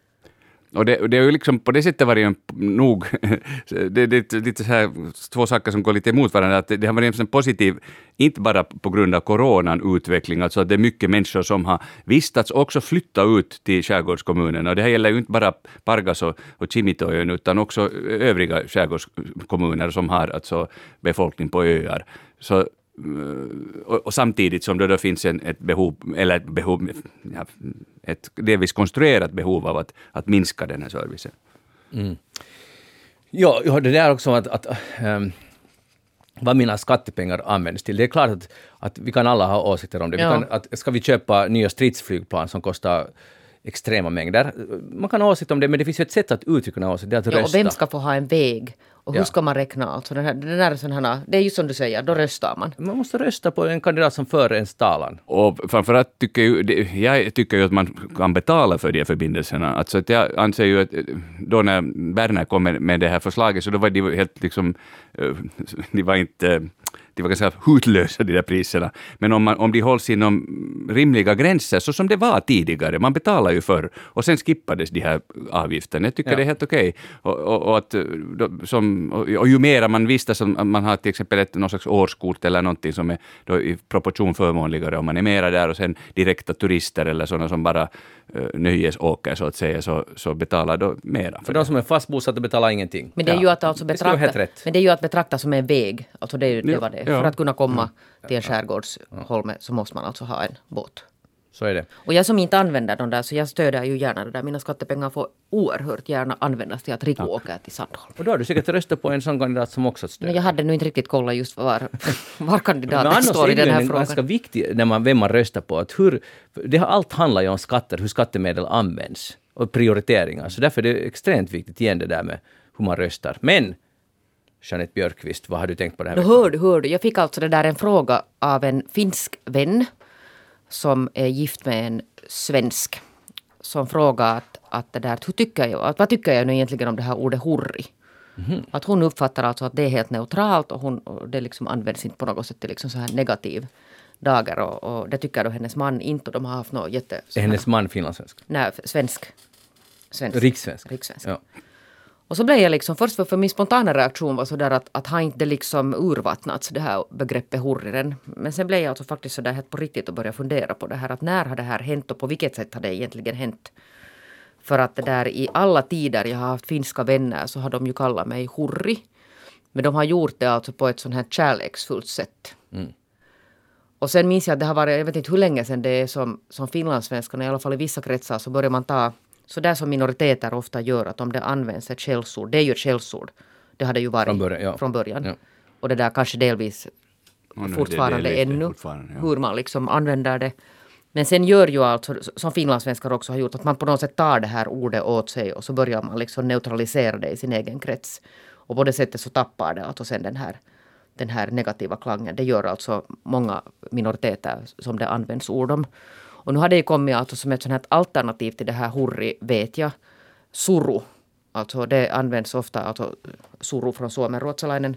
Och det, det har ju liksom på det sättet varit en, nog, det, det, lite så här, två saker som går lite emot varandra, att det, det har varit en positiv, inte bara på grund av coronan, utveckling, alltså att det är mycket människor som har vistats och också flyttat ut till skärgårdskommunerna. Och det här gäller ju inte bara Pargas och, och Kimitoön, utan också övriga skärgårdskommuner som har alltså befolkning på öar. Så och, och, samtidigt som det då finns en, ett behov, eller ett behov, ja, ett delvis konstruerat behov av att, att minska den här servicen. Mm. Ja, ja, det där också att, att ähm, vad mina skattepengar används till. Det är klart att, att vi kan alla ha åsikter om det. Ja. Vi kan, att, ska vi köpa nya stridsflygplan som kostar extrema mängder? Man kan ha åsikter om det, men det finns ju ett sätt att uttrycka en åsikt, det är att ja, rösta. Och vem ska få ha en väg? Och hur ja. ska man räkna? Alltså den här, den där här, det är ju som du säger, då röstar man. Man måste rösta på en kandidat som för ens talan. Och framförallt tycker ju, jag tycker ju att man kan betala för de här förbindelserna. Alltså att jag anser ju att då när Berner kom med, med det här förslaget så då var de helt liksom, eh, de var inte de var ganska hutlösa de där priserna. Men om, man, om de hålls inom rimliga gränser, så som det var tidigare, man betalade ju förr, och sen skippades de här avgifterna. Jag tycker ja. det är helt okej. Okay. Och, och, och, att, som, och, och ju mera man vistas, man har till exempel ett någon slags årskort eller någonting som är då i proportion förmånligare, om man är mera där och sen direkta turister eller sådana som bara uh, nöjesåker så att säga, så, så betalar då mera. För, för de som är fast bosatta betalar ingenting. Men det är ju att alltså betrakta, men det är ju att betrakta som en väg. Alltså det, är, det var det. För att kunna komma mm. till en skärgårdsholme så måste man alltså ha en båt. Så är det. Och jag som inte använder de där, så jag stöder ju gärna det där. Mina skattepengar får oerhört gärna användas till att Rico ja. åker till Sandholm. Och då har du säkert röstat på en sån kandidat som också stöder. Men jag hade nu inte riktigt kollat just var, var kandidaten står i den här frågan. Men ganska viktigt när man, vem man röstar på. Att hur, det har allt handlar ju om skatter, hur skattemedel används. och prioriteringar. Så därför är det extremt viktigt igen det där med hur man röstar. Men Jeanette Björkqvist, vad har du tänkt på det här? Då hör du, hör du. Jag fick alltså det där en fråga av en finsk vän som är gift med en svensk. Som frågar att, att det där, hur tycker jag, att, vad tycker jag nu egentligen om det här ordet hurri? Mm. Att hon uppfattar alltså att det är helt neutralt och, hon, och det liksom används inte på något sätt till liksom så här negativ dagar och, och, det tycker då hennes man inte och de har haft något jätte... Är hennes man finlandssvensk? Nej, svensk. svensk. Rikssvensk? Rikssvensk. Ja. Och så blev jag liksom, först för, för min spontana reaktion var sådär att, att har inte liksom urvattnats det här begreppet hurriren. Men sen blev jag alltså faktiskt sådär helt på riktigt och började fundera på det här att när har det här hänt och på vilket sätt har det egentligen hänt? För att det där i alla tider jag har haft finska vänner så har de ju kallat mig hurri. Men de har gjort det alltså på ett sånt här kärleksfullt sätt. Mm. Och sen minns jag att det har varit, jag vet inte hur länge sedan det är som, som finlandssvenskarna, i alla fall i vissa kretsar, så börjar man ta så där som minoriteter ofta gör, att om det används ett skällsord, det är ju ett skällsord. Det har det ju varit från början. Ja. Från början. Ja. Och det där kanske delvis oh, fortfarande det, det ännu, fortfarande, ja. hur man liksom använder det. Men sen gör ju alltså, som finlandssvenskar också har gjort, att man på något sätt tar det här ordet åt sig och så börjar man liksom neutralisera det i sin egen krets. Och på det sättet så tappar det alltså sen den här, den här negativa klangen. Det gör alltså många minoriteter som det används ord om. Och nu har det ju kommit alltså som ett sånt här alternativ till det här hurri, vet jag, suru. Alltså det används ofta, alltså suru från suomenruotsalainen.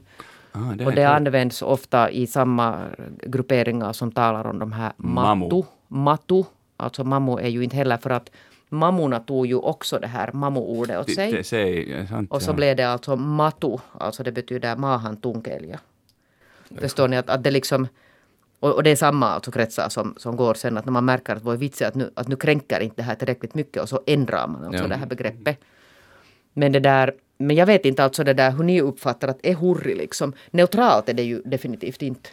Ah, det och det används ofta i samma grupperingar som talar om de här matu. Matu. Alltså mamu är ju inte heller för att mammorna tog ju också det här mamu-ordet åt sig. Det, det, sant, och så ja. blev det alltså matu, alltså det betyder maahan tunkelja. Förstår ni att, att det liksom och, och, det är samma alltså kretsar som, som går sen att när man märker att vår vits är att nu, att nu kränker inte det här tillräckligt mycket och så ändrar man alltså ja. det här begreppet. Men det där, men jag vet inte alltså det där hur ni uppfattar att är hurri liksom. Neutralt är det ju definitivt inte.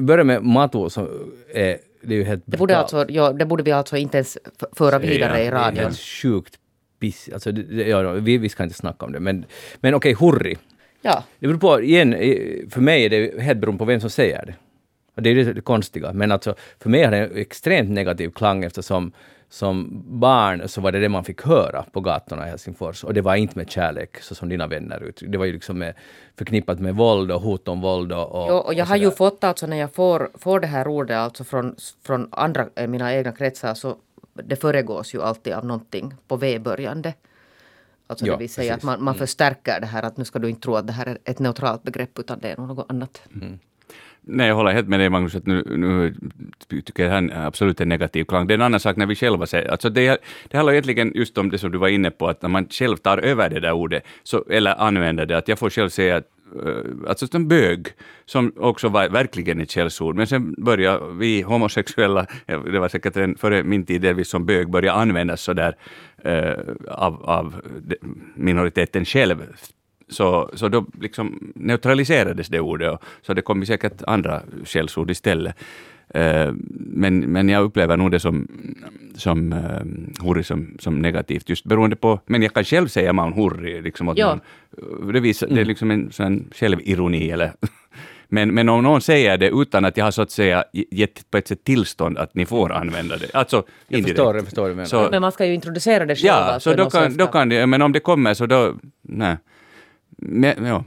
Börja med Matu som är det är ju helt det borde, alltså, ja, det borde vi alltså inte ens föra vidare i radion. Det är helt sjukt piss. Alltså, det, ja, vi, vi ska inte snacka om det. Men, men okej, okay, hurri. Ja. Det beror på, igen, för mig är det helt beroende på vem som säger det. Och det är det konstiga. Men alltså, för mig har det en extremt negativ klang eftersom som barn så var det det man fick höra på gatorna i Helsingfors. Och det var inte med kärlek, så som dina vänner uttryckte Det var ju liksom med, förknippat med våld och hot om våld. Och, och, jo, och jag och har ju fått alltså när jag får, får det här ordet alltså från, från andra, eh, mina egna kretsar så det föregås ju alltid av någonting på V-börjande. Alltså ja, det vill säga precis. att man, man mm. förstärker det här att nu ska du inte tro att det här är ett neutralt begrepp utan det är något annat. Mm. Nej, jag håller helt med dig Magnus, att nu, nu tycker jag det här är absolut en negativ klang. Det är en annan sak när vi själva säger, alltså det, det handlar egentligen just om det som du var inne på, att när man själv tar över det där ordet, så, eller använder det, att jag får själv säga att eh, alltså en bög, som också var verkligen ett källsord, men sen började vi homosexuella, det var säkert en, före min tid delvis som bög, börja användas sådär uh, eh, av, av minoriteten själv så, så då liksom neutraliserades det ordet, och, så det kom säkert andra skällsord istället. Uh, men, men jag upplever nog det som, som uh, hurri som, som negativt, just beroende på, men jag kan själv säga man hurri, liksom, att ja. man, det, visar, det är mm. liksom en sån självironi eller men, men om någon säger det utan att jag har så att säga gett på ett sätt tillstånd att ni får använda det. Alltså jag förstår, jag förstår det. Så, men man ska ju introducera det själv. Ja, så då kan, då kan det, men om det kommer så då, nej. Men, ja.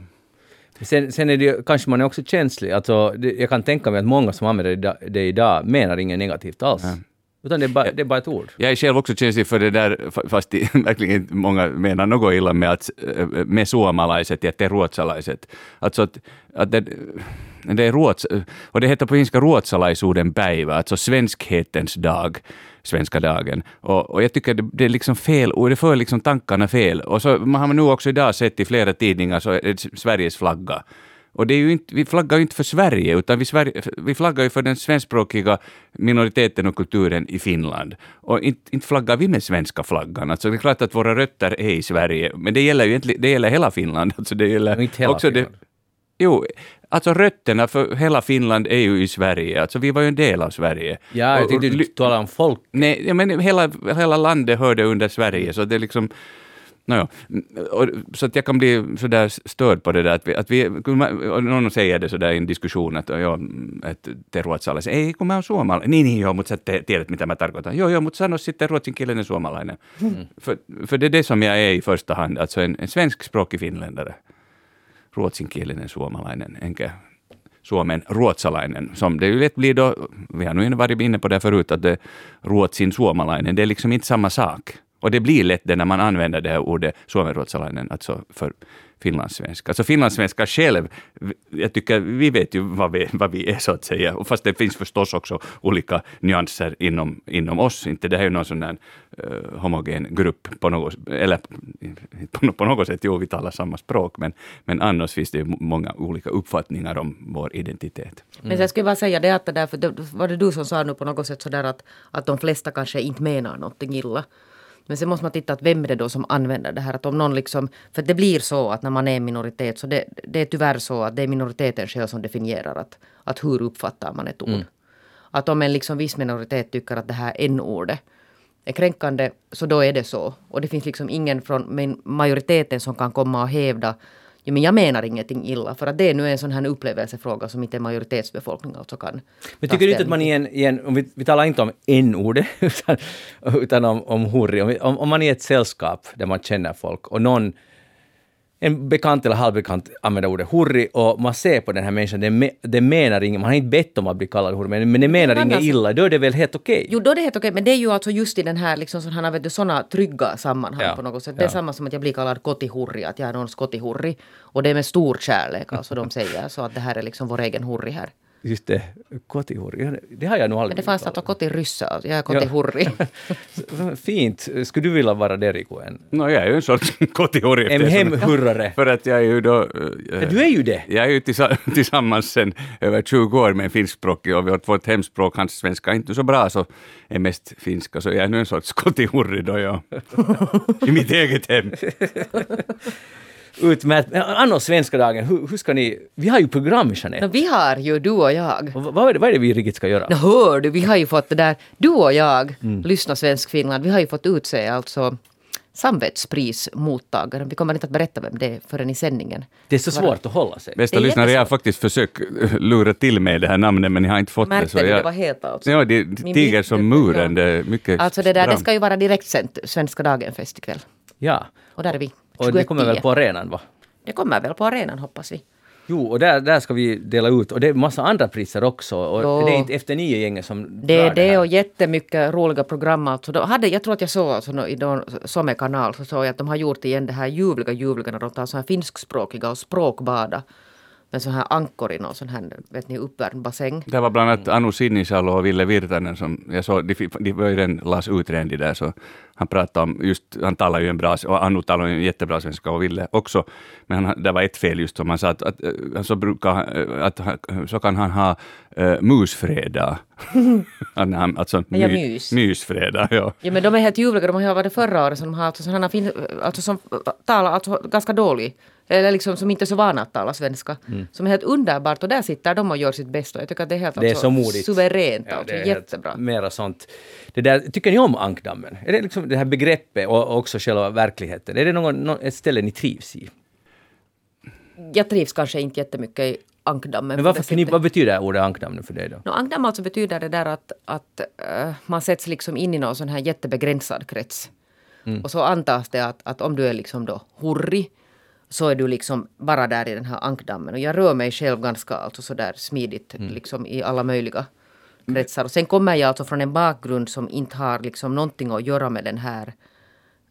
Sen, sen är det kanske man är också känslig. Alltså, det, jag kan tänka mig att många som använder det idag menar inget negativt alls. Ja. Utan det är, bara, det är bara ett ord. Jag är själv också känslig för det där, fast det, verkligen många menar något illa med, att, med suomalaiset, att det är ruotsalaiset. Alltså att, att det, det är ruots, och det heter på finska ruotsalaisuuden päivä, alltså svenskhetens dag svenska dagen. Och, och jag tycker det, det, är liksom fel och det för liksom tankarna fel. Och så har man nu också idag sett i flera tidningar så är det Sveriges flagga. Och det är ju inte, vi flaggar ju inte för Sverige, utan vi, Sverige, vi flaggar ju för den svenskspråkiga minoriteten och kulturen i Finland. Och inte, inte flaggar vi med svenska flaggan. Alltså det är klart att våra rötter är i Sverige, men det gäller ju inte, det gäller hela Finland. Alltså det gäller inte hela också Finland. Det, Jo, alltså rötterna för hela Finland är ju i Sverige. Alltså vi var ju en del av Sverige. Ja, jag tänkte du talade om folk. Nej, men hela, hela landet hörde under Sverige, så det är liksom Nåja, så att jag kan bli sådär störd på det där att vi, att vi någon säger det sådär i en diskussion att, ja, att te ruotsalaiset, ei kun mä oon suomalainen. Niin, niin joo, mutta sä te, tiedät mitä mä tarkoitan. Joo, joo, mutta sano sitten ruotsinkielinen suomalainen. Mm. För, för det är det som jag är i första hand, alltså en, en svenskspråkig finländare. Ruotsinkielinen suomalainen, enkä Suomen ruotsalainen. Som det ju lätt blir då, vi har nu varit inne på det förut, att det, ruotsin suomalainen, det är liksom inte samma sak. Och det blir lätt det när man använder det här ordet suomenruotsalainen, alltså för finlandssvenska. Alltså finlandssvenska själv, jag tycker vi vet ju vad vi, vad vi är så att säga. Och fast det finns förstås också olika nyanser inom, inom oss. Inte det här är ju någon sån där uh, homogen grupp på något, eller på, på något sätt, jo vi talar samma språk, men, men annars finns det ju många olika uppfattningar om vår identitet. Mm. Men jag skulle bara säga det att det där, för det var det du som sa nu på något sätt sådär att, att de flesta kanske inte menar någonting illa. Men sen måste man titta att vem är det då som använder det här. Att om någon liksom, för det blir så att när man är en minoritet så det, det är tyvärr så att det är minoriteten själv som definierar att, att hur uppfattar man ett ord. Mm. Att om en liksom viss minoritet tycker att det här n-ordet är kränkande så då är det så. Och det finns liksom ingen från majoriteten som kan komma och hävda Ja, men jag menar ingenting illa, för att det är nu en sån här upplevelsefråga som inte en majoritetsbefolkning alltså kan Men tycker du inte att man i en, i en om vi, vi talar inte om n-ordet, utan, utan om, om hurri, om, om man är i ett sällskap där man känner folk och någon en bekant eller halvbekant använder ordet hurri och man ser på den här människan, den, me, den menar inget, man har inte bett om att bli kallad hurri, men, men den menar inget alltså, illa, då är det väl helt okej? Okay. Jo, då är det helt okej, okay, men det är ju alltså just i den här liksom sådana, vet du, såna trygga sammanhang ja, på något sätt. Det är ja. samma som att jag blir kallad kotihurri, att jag är någons kotihurri. Och det är med stor kärlek, alltså de säger så att det här är liksom vår egen hurri här. Just det, kotihurri. Det har jag nog aldrig Men det fanns alltså kotiryssa. Jag är kotihurri. Ja. Fint. Skulle du vilja vara det, Riku? No, jag är ju en sorts kotihurri. En hemhurrare. För att jag är ju då... Ja, du är ju det. Jag är ju tillsammans sen över 20 år med en finskspråkig och vi har vårt hemspråk, hans svenska är inte så bra, så är mest finska. Så jag är nu en sorts kotihurri då, ja. I mitt eget hem. Utmärkt. Anno svenska dagen, hur, hur, ska ni... Vi har ju program, Jeanette. No, vi har ju, du och jag. Och vad, är det, vad är det vi riktigt ska göra? No, hör du, vi har ju fått det där, du och jag, mm. Lyssna Svensk Finland, vi har ju fått utse alltså samvetsprismottagaren. Vi kommer inte att berätta vem det är förrän i sändningen. Det är så svårt att hålla sig. Bästa lyssnare, jag har faktiskt försökt lura till mig det här namnet men jag har inte fått Märkte det. Märkte du det var helt alltså? Ja, det tiger som muren. Det är mycket Alltså det där, det ska ju vara direktsänt Svenska dagen-fest ikväll. Ja. Och där är vi. Och det kommer väl på arenan va? Det kommer väl på arenan hoppas vi. Jo, och där, där ska vi dela ut, och det är massa andra priser också. Och jo. det är inte Efter nio-gänget som Det är det, det och jättemycket roliga program. Alltså, då hade, jag tror att jag såg alltså, i någon Some-kanal, så såg jag att de har gjort igen det här ljuvliga, ljuvliga när de tar så här finskspråkiga och språkbada med så här ankor i någon sån här, vet ni, uppvärmd bassäng. Det var bland annat Anu Sinisalo och Ville Virtanen som, jag såg, de, de var ju redan Lars utredan där, så han pratade om, just, han talar ju en bra, och Anu talar ju en jättebra svenska och Ville också, men han, det var ett fel just som han sa att, att, att så, brukar, att, så kan han ha uh, musfredag. alltså my, ja, mys. mysfredag. Ja. ja men de är helt ljuvliga, de har varit förra året, så de har alltså sådana fin, alltså som talar alltså ganska dåligt eller liksom som inte är så vana att tala svenska. Mm. Som är helt underbart och där sitter de och gör sitt bästa. Jag tycker att det är helt det är alltså, så modigt. suveränt. Ja, alltså, jättebra. Mera sånt. Det där, tycker ni om ankdammen? Är det liksom det här begreppet och också själva verkligheten? Är det någon, ett ställe ni trivs i? Jag trivs kanske inte jättemycket i ankdammen. Men varför, ni, vad betyder ordet ankdamm för dig då? No, ankdamm alltså betyder det där att, att uh, man sätts liksom in i någon sån här jättebegränsad krets. Mm. Och så antas det att, att om du är liksom då hurri så är du liksom bara där i den här ankdammen. Och jag rör mig själv ganska alltså sådär smidigt mm. liksom i alla möjliga kretsar. Och sen kommer jag alltså från en bakgrund som inte har liksom någonting att göra med den här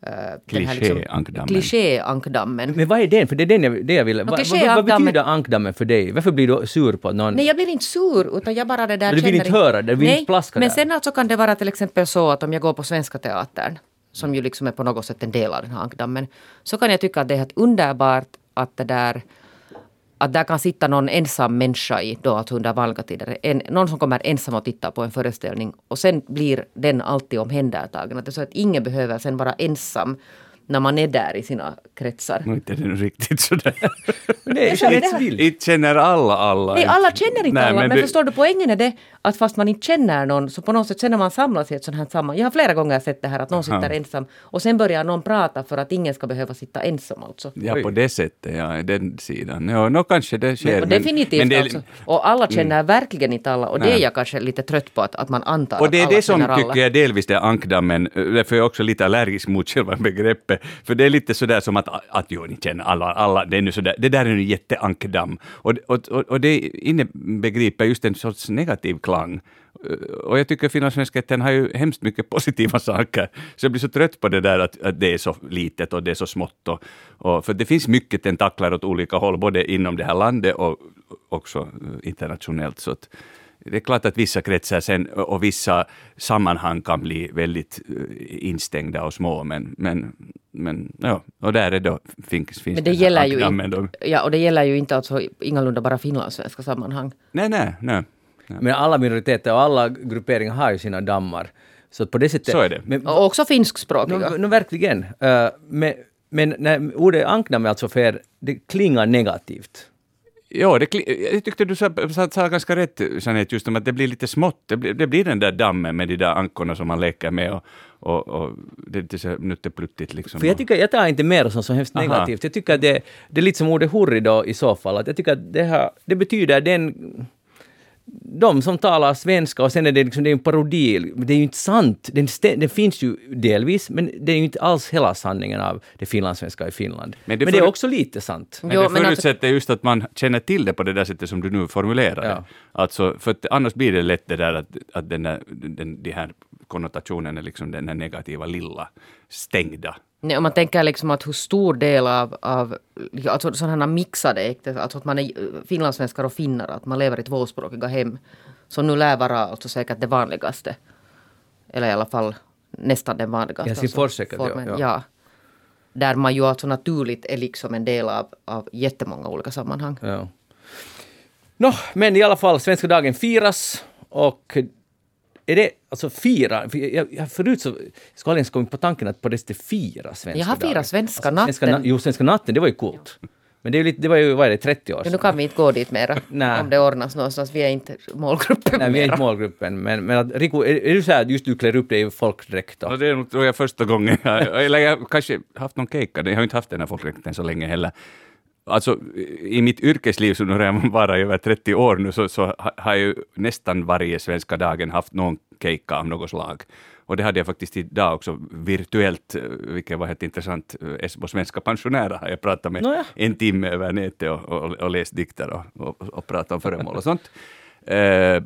Uh, Kliché-ankdammen. Kliché-ankdammen. Men vad är den? För det är den jag, det jag vill... No, vad, vad, betyder ankdammen för dig? Varför blir du sur på någon? Nej, jag blir inte sur, utan jag bara det där Men du vill inte höra det? Du vill Nej, inte plaska men där. sen alltså kan det vara till exempel så att om jag går på Svenska Teatern, som ju liksom är på något sätt en del av den här ankdammen, så kan jag tycka att det är helt underbart att det där att där kan sitta någon ensam människa i då, alltså under valgatider. En, någon som kommer ensam och tittar på en föreställning och sen blir den alltid omhändertagen. Att det är så att ingen behöver sen vara ensam när man är där i sina kretsar. Nu är inte det nu riktigt sådär. Nej, det vill. Inte känner alla alla. Nej, alla känner inte Nej, alla, men, det- förstår du, poängen är det att fast man inte känner någon så på något sätt sen när man samlas i ett sånt här sammanhang. Jag har flera gånger sett det här att någon sitter Aha. ensam och sen börjar någon prata för att ingen ska behöva sitta ensam alltså. Ja, på det sättet, ja, den sidan. Ja, nå kanske det sker. Och definitivt men det, Mm. alltså. Och alla känner verkligen inte alla och det är jag kanske lite trött på att, att man antar Och det är att alla det som känner alla. tycker jag delvis det är ankdammen, därför är jag också lite allergisk mot själva begreppet. För det är lite sådär som att, att jo, ni känner alla, alla, det är nu sådär, det där är nu jätteankdam. Och, och, och, och det inbegriper just en sorts negativ klang. Eh, och jag tycker finlandssvenskheten har ju hemskt mycket positiva saker. Så jag blir så trött på det där att, att det är så litet och det är så smått. Och, och, för det finns mycket tentaklar åt olika håll, både inom det här landet och också eh, internationellt. Så att, det är klart att vissa kretsar sen, och vissa sammanhang kan bli väldigt eh, instängda och små, men, men, men ja, och där är då, finns, finns Men det gäller ju då. ja, och det gäller ju inte alltså ingalunda bara finlandssvenska sammanhang. Nej, nej, nej. Men alla minoriteter och alla grupperingar har ju sina dammar. Så på det sättet... Så är det. Men, Och också finskspråkiga. no, no, verkligen. Uh, men, men när ordet ankdam är alltså för det klingar negativt. Ja, det, jag tyckte du sa, sa, sa ganska rätt, Jeanette, just om att det blir lite smått. Det blir, det blir den där dammen med de där ankorna som man leker med och, och, och det är lite så nuttepluttigt liksom. För jag tycker, jag tar inte mer som så hemskt Aha. negativt. Jag tycker det, det är lite som ordet hurri då i så fall. Att jag tycker att det, här, det betyder den... De som talar svenska och sen är det liksom, det är en parodi. Det är ju inte sant. Den, den finns ju delvis, men det är ju inte alls hela sanningen av det finlandssvenska i Finland. Men Men det det, är också lite sant. Men Jo, det men att- förutsätter just att man känner till det på det där sättet som du nu formulerar det. Ja. Alltså, för att annars blir det lätt det där att, att den där, den, de här konnotationen är liksom den här negativa lilla stängda. Nej, om man tänker liksom att hur stor del av, av alltså sådana mixade äktenskap, alltså att man är finlandssvenskar och finnar, att man lever i tvåspråkiga hem, som nu lär vara alltså säkert det vanligaste. Eller i alla fall nästan den vanligaste. Helsingfors alltså, säkert, formen, ja. ja. Där man ju alltså naturligt är liksom en del av, av jättemånga olika sammanhang. Ja. Nå, men i alla fall, svenska dagen firas och är det alltså fira? för Jag, jag, förut så skulle jag ens kommit på tanken att på det sättet fira svenska Jag har firat svenska Svenska, natten. na- jo, svenska natten, det var ju coolt. Men det, är lite, det var ju, vad är det, 30 år Men nu sedan? kan vi inte gå dit mera. Om det ordnas någonstans. Vi är inte målgruppen Nej, vi är inte målgruppen. Men, men att, Riku, är, är du så här att just du klär upp dig i folkdräkt? Och, det är nog, tror jag, första gången, jag, eller jag har kanske haft någon kejka, jag har inte haft den här folkdräkten så länge heller. Alltså, i mitt yrkesliv, som redan bara över 30 år nu, så, så ha- har jag nästan varje svenska dagen haft någon kejka av något slag. Och det hade jag faktiskt idag också virtuellt, vilket var helt intressant. Esbo svenska pensionärer har jag pratat med Nåja. en timme över nätet och, och, och läst dikter och, och, och pratat om föremål och sånt. Eh,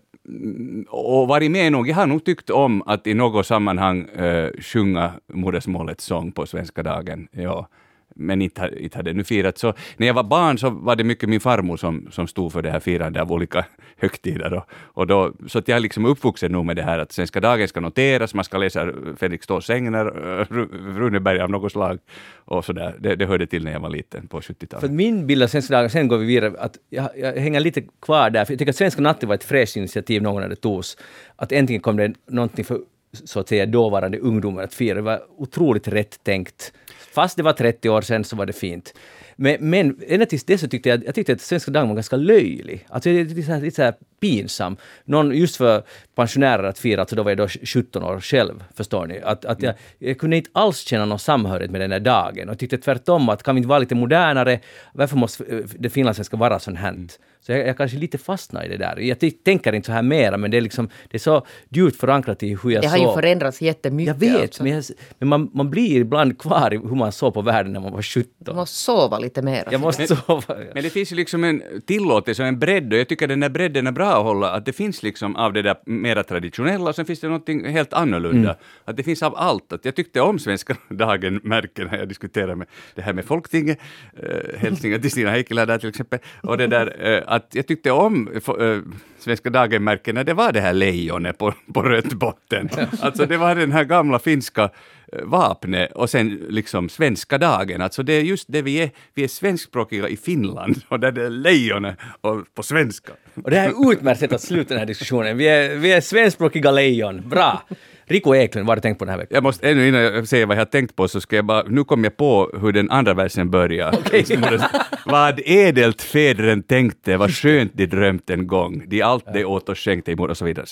och varit med nog, jag har nog tyckt om att i något sammanhang eh, sjunga modersmålets sång på svenska dagen. Ja. Men inte, inte hade nu firat. Så när jag var barn så var det mycket min farmor som, som stod för det här firandet av olika högtider. Och, och då, så att jag är liksom uppvuxen nog med det här att svenska dagen ska noteras, man ska läsa Fredrik Ståhls sägner, eh, Runeberg av något slag. Och så där. Det, det hörde till när jag var liten på 70-talet. för min bild av svenska dagen, sen går vi vidare, att jag, jag hänger lite kvar där, för jag tycker att svenska natten var ett fräscht initiativ någon när det togs. Att äntligen kom det någonting för så att säga dåvarande ungdomar att fira. Det var otroligt rätt tänkt. Fast det var 30 år sedan så var det fint. Men, men ända tills dess så tyckte jag, jag tyckte att svenska dagen var ganska löjlig. Alltså det är lite så här, lite så här pinsam. Någon, just för pensionärer att fira, alltså då var jag då 17 år själv, förstår ni. Att, att jag, jag kunde inte alls känna någon samhörighet med den där dagen och tyckte tvärtom att kan vi inte vara lite modernare? Varför måste eh, det finlandssvenska vara sånt här? Så jag, jag kanske lite fastnar i det där. Jag tänker inte så här mera, men det är liksom, det är så djupt förankrat i hur jag såg. Ju förändrats jättemycket. Jag vet, alltså. men, jag, men man, man blir ibland kvar i hur man såg på världen när man var 17. Du måste sova lite mer. Jag måste sova. Men det finns ju liksom en tillåtelse och en bredd och jag tycker den där bredden är bra att hålla, att det finns liksom av det där mera traditionella och sen finns det någonting helt annorlunda. Att det finns av allt. Att jag tyckte om Svenska dagen-märken när jag diskuterade med det här med Folktinget, äh, hälsningar till Stina Heikkilä där till exempel, och det där eh, att jag tyckte om äh, Svenska dagen-märkena, det var det här lejonet på, på rött botten. Alltså det var den här gamla finska eh, vapnet och sen liksom svenska dagen. Alltså det är just det vi är. Vi är svenskspråkiga i Finland och där det är lejonet och på svenska. Och det här är utmärkt sätt att sluta den här diskussionen. Vi är, vi är svenskspråkiga lejon. Bra! Rico Eklund, vad har du tänkt på den här veckan? Jag måste ännu innan jag säger vad jag har tänkt på så ska jag bara, nu kom jag på hur den andra versen börjar. vad ädelt fädren tänkte, vad skönt de drömt en gång, de allt de åt och skänkte i mor och så vidare.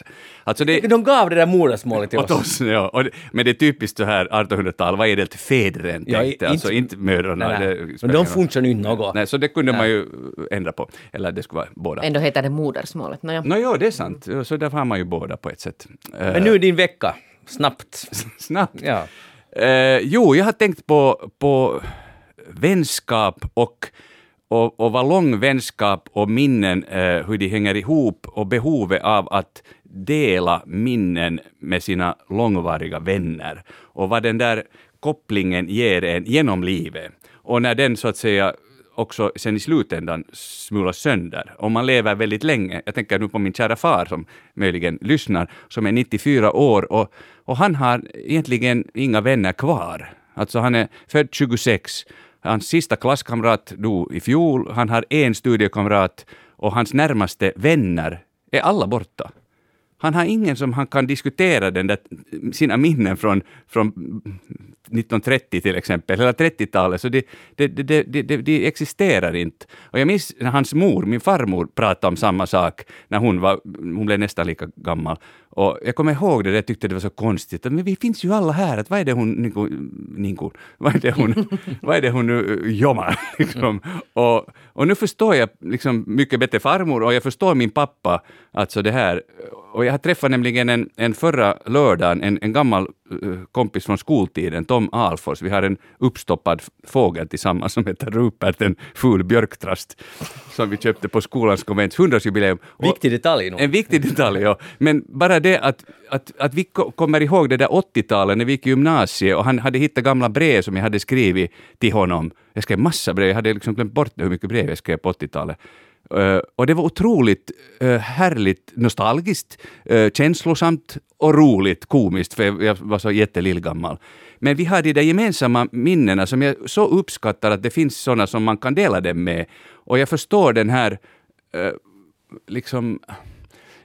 Alltså det, De gav det där modersmålet till oss. oss, ja. Och det, men det är typiskt så här 1800-tal, vad ädelt fädren Ja, tänkte, alltså inte mödrarna. Nej, nej. det Men de funkar ju inte något. Nej, så det kunde man ju ändra på. Eller det skulle vara båda. Ändå heter det modersmålet. Nåja. Nå ja, det är sant. Så därför har man ju båda på ett sätt. Eh, Men nu är din vecka. Snabbt. Snabbt. Ja. Eh, jo, jag har tänkt på, på vänskap och, och, och vad lång vänskap och minnen, eh, hur de hänger ihop och behovet av att dela minnen med sina långvariga vänner och vad den där kopplingen ger en genom livet. Och när den så att säga också sen i slutändan smulas sönder. Om man lever väldigt länge, jag tänker nu på min kära far som möjligen lyssnar, som är 94 år och, och han har egentligen inga vänner kvar. Alltså han är född 26, hans sista klasskamrat dog i fjol, han har en studiekamrat och hans närmaste vänner är alla borta. Han har ingen som han kan diskutera den där, sina minnen från, från 1930 till exempel, hela 30-talet, så det, det, det, det, det existerar inte. Och jag minns när hans mor, min farmor, pratade om samma sak när hon var, hon blev nästan lika gammal. Och jag kommer ihåg det, jag tyckte det var så konstigt. Men vi finns ju alla här, att vad är det hon, Niko, Niko, vad är det hon, vad är det hon nu uh, jommar? Liksom. Och, och nu förstår jag liksom mycket bättre farmor och jag förstår min pappa, alltså det här. Och jag träffade nämligen en, en förra lördagen, en, en gammal uh, kompis från skoltiden, Tom Alfors. Vi har en uppstoppad fågel tillsammans som heter Rupert, en ful björktrast, som vi köpte på skolans konvents 100-årsjubileum. Och- Viktig detalj nog. en viktig detalj, ja. Men bara det att, att, att vi ko- kommer ihåg det där 80-talet när vi gick i gymnasiet och han hade hittat gamla brev som jag hade skrivit till honom. Jag skrev massa brev, jag hade liksom glömt bort hur mycket brev jag skrev på 80-talet. Uh, och det var otroligt uh, härligt, nostalgiskt, uh, känslosamt och roligt, komiskt, för jag, jag var så jättelillgammal. Men vi har de där gemensamma minnena som jag så uppskattar att det finns sådana som man kan dela dem med. Och jag förstår den här liksom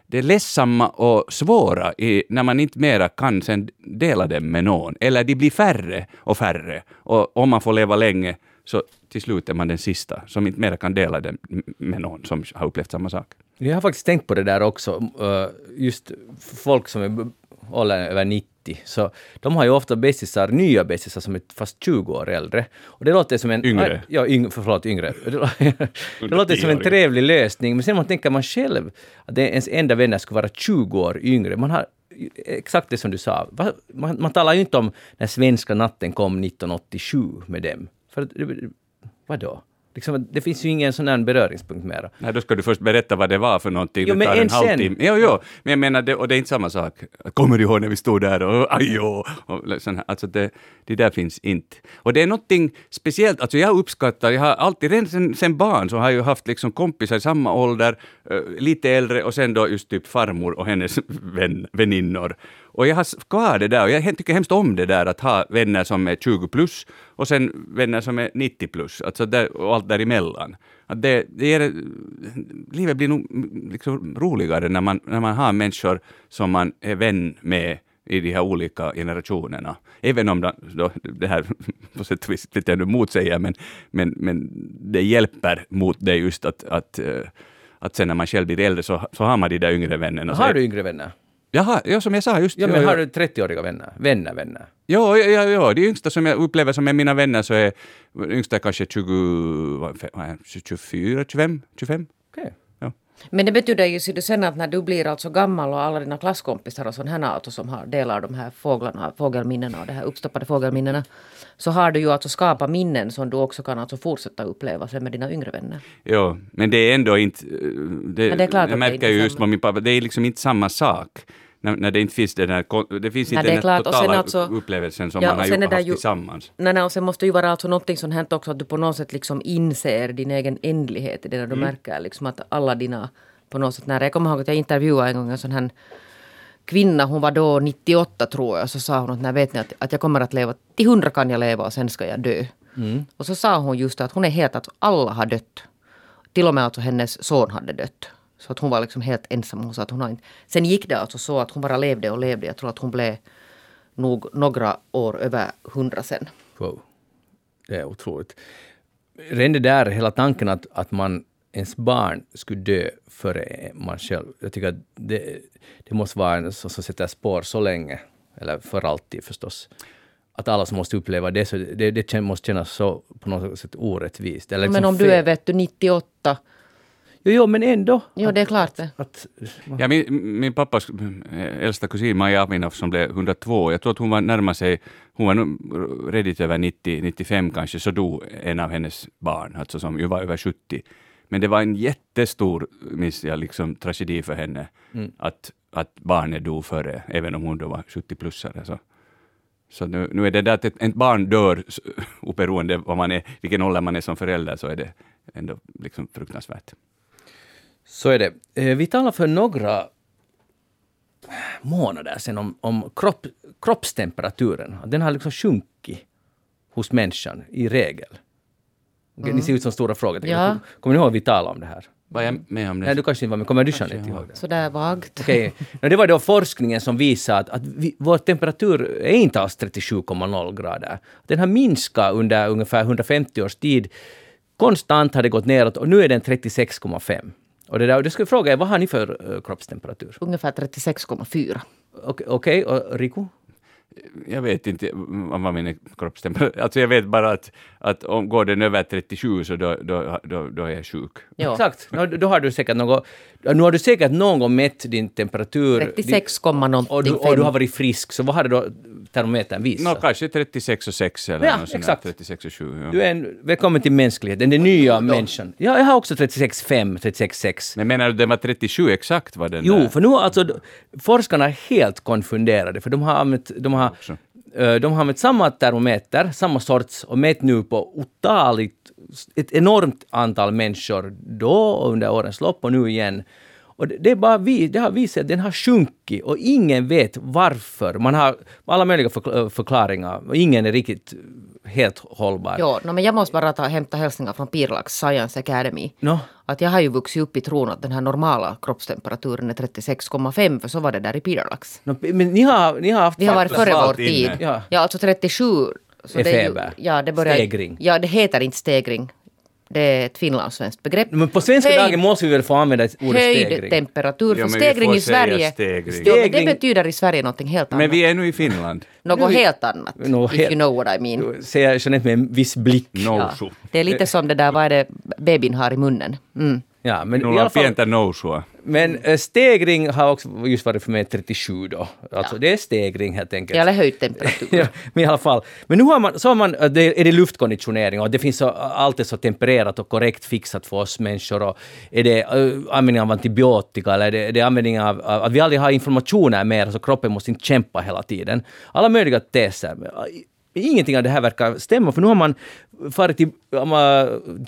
det ledsamma och svåra i, när man inte mera kan sen dela dem med någon. Eller de blir färre och färre. Och om man får leva länge så till slut är man den sista som inte mera kan dela dem med någon som har upplevt samma sak. Jag har faktiskt tänkt på det där också. Just folk som är åldern över 90, så de har ju ofta bästisar, nya bästisar som är fast 20 år äldre. Och det låter som en... Yngre. Ja, yng, förlåt, yngre. Det, det låter som en 10-åring. trevlig lösning, men sen man tänker man själv att det, ens enda vänner skulle vara 20 år yngre. Man har exakt det som du sa. Man, man talar ju inte om när svenska natten kom 1987 med dem. För vadå? Liksom, det finns ju ingen sån här beröringspunkt mera. Nej, då ska du först berätta vad det var för någonting. Jo, det men tar en halvtimme. Jo, jo, men jag menar, det, och det är inte samma sak. Kommer du ihåg när vi stod där och ajå? Och sån här. Alltså det, det där finns inte. Och det är någonting speciellt, alltså jag uppskattar, jag har alltid, redan sen, sen barn så har jag ju haft liksom kompisar i samma ålder, eh, lite äldre och sen då just typ farmor och hennes vän, väninnor. Och jag har kvar det där och jag tycker hemskt om det där att ha vänner som är 20 plus och sen vänner som är 90 plus, alltså där, och allt däremellan. Att det, det ger, livet blir nog liksom roligare när man, när man har människor som man är vän med i de här olika generationerna. Även om det, då, det här på sätt och vis lite motsäger, men, men, men det hjälper mot det just att, att, eh, att sen när man själv blir äldre så, så har man de där yngre vännerna. Har du yngre vänner? Jaha, ja, som jag sa just. Ja, men har du 30-åriga vänner? Vänner, vänner? Ja, ja, ja, de yngsta som jag upplever som är mina vänner så är yngsta kanske 20, vad är det, 24, 25, 25. Okej. Men det betyder ju sen att när du blir alltså gammal och alla dina klasskompisar och sådana här alltså som har, delar de här fåglarna, fågelminnena och de här uppstoppade fågelminnena. Så har du ju alltså skapat minnen som du också kan alltså fortsätta uppleva sen med dina yngre vänner. Ja, men det är ändå inte... eh, Det, Men det är klart jag märker ju just vad min pappa, det är liksom inte samma sak. När, när det inte finns den här, det finns Nej, inte det är den totala alltså- upplevelsen som Ja, man har sen ju det haft ju- tillsammans. Nej, nej, och sen måste ju vara alltså någonting som hänt också att du på något sätt liksom inser din egen ändlighet i det när du märker liksom att alla dina på något sätt när jag kommer ihåg att jag intervjuade en gång en sån här kvinna, hon var då 98 tror jag, så sa hon att när vet ni att, att jag kommer att leva, till hundra kan jag leva och sen ska jag dö. Och så sa hon just att hon är helt att alla har dött. Till och med alltså hennes son hade dött. Så att hon var liksom helt ensam. Hon sa att hon har inte... Sen gick det alltså så att hon bara levde och levde. Jag tror att hon blev nog några år över hundra sen. Wow. Det är otroligt. Redan det där, hela tanken att, att man, ens barn skulle dö före man själv. Jag tycker att det, det måste vara en som, som sätter spår så länge, eller för alltid förstås. Att alla som måste uppleva det, så det, det måste kännas så på något sätt orättvist. Eller liksom Men om du är vet du 98. Jo, jo, men ändå. Jo, det är klart det. Att, Ja, min, min pappas eh, äldsta kusin Maja Aminov som blev 102, jag tror att hon var närmare sig, hon var redigt över 90, 95 kanske, så dog en av hennes barn, alltså som ju var över 70. Men det var en jättestor, minns jag, liksom, tragedi för henne att, att barnet dog före, även om hon då var 70-plussare. Så, så nu, nu är det där att ett, ett barn dör, oberoende vad man är, vilken ålder man är som förälder, så är det ändå liksom fruktansvärt. Så är det. Eh, Vi talade för några månader sedan om, om kropp, kroppstemperaturen. Den har liksom sjunkit hos människan i regel. Ni ser ut som stora frågor. Ja. Kommer ni ihåg att vi talade om det här? Var jag med om det? Nej, du kanske inte var med. Kommer du Jeanette ihåg det? Sådär vagt. Okej. No, det var då forskningen som visade att, att vi, vår temperatur är inte alls 37,0 grader. Den har minskat under ungefär 150 års tid. Konstant har det gått neråt och nu är den 36,5. Och det där, och det skulle jag fråga er, vad har ni för uh, kroppstemperatur? Ungefär 36,4. Okej, okej, och Riku? jag vet inte vad min är kroppstemperatur Alltså jag vet bara att, att om går den över 37 så då, då, då, då är jag sjuk. Ja. Exakt. No, då har du säkert något... Nu har du säkert någon gång mätt din temperatur. 36, din, och, du, någonting. och du har varit frisk, så vad hade då termometern Nå, visat? kanske 36 och 6 eller Ja, något exakt. 36 och 7. Ja. Du är en, välkommen till mänskligheten, den nya människan. Ja, jag har också 36,5, 36,6. Men menar du den var 37 exakt var den Jo, där? för nu har alltså forskarna är helt konfunderade, för de har använt, de har, Också. Eh, de har använt samma termometer, samma sorts, och mätt nu på otaligt, ett enormt antal människor då och under årens lopp och nu igen. Och det, det, är bara vi, det har visat att den har sjunkit och ingen vet varför. Man har alla möjliga förkla- förklaringar och ingen är riktigt helt hållbar. Jo, no, men jag måste bara ta, hämta hälsningar från Pirlax Science Academy. Nå? Att jag har ju vuxit upp i tron att den här normala kroppstemperaturen är 36,5 för så var det där i Pirlax. Nå, Men ni har, ni har haft... Vi har varit före vår tid. Ja. Ja. alltså 37. Så Är det feber. Ja, det börjar, Stegring. Ja, det heter inte stegring. Det är ett finlandssvenskt begrepp. Men på svenska Höjd- dagen måste vi väl få använda ordet Höjd stegring? temperatur. Ja, för vi stegring i Sverige... stegring. Jo, men det Stegring- betyder i Sverige någonting helt annat. Men vi är nu i Finland. Något helt annat. Nå, if you know what I mean. Säger Jeanette med en viss blick. Nousu. Det är lite som det där, vad är det bebin har i munnen. Mm. Ja, men i Nulla alla fall, pientä nousua. men eh, stegring har också just varit för mig 37 då. Alltså Ja. det är stegring helt enkelt. Eller höjd temperatur. ja, men i alla fall. Men nu har man, så har man, eh, det, är det luftkonditionering och det finns så, allt är så tempererat och korrekt fixat för oss människor. Och är det uh, användning av antibiotika eller är det, är det användning av, av att vi aldrig har informationer mer så kroppen måste inte kämpa hela tiden. Alla möjliga teser. Ingenting av det här verkar stämma för nu har man farit till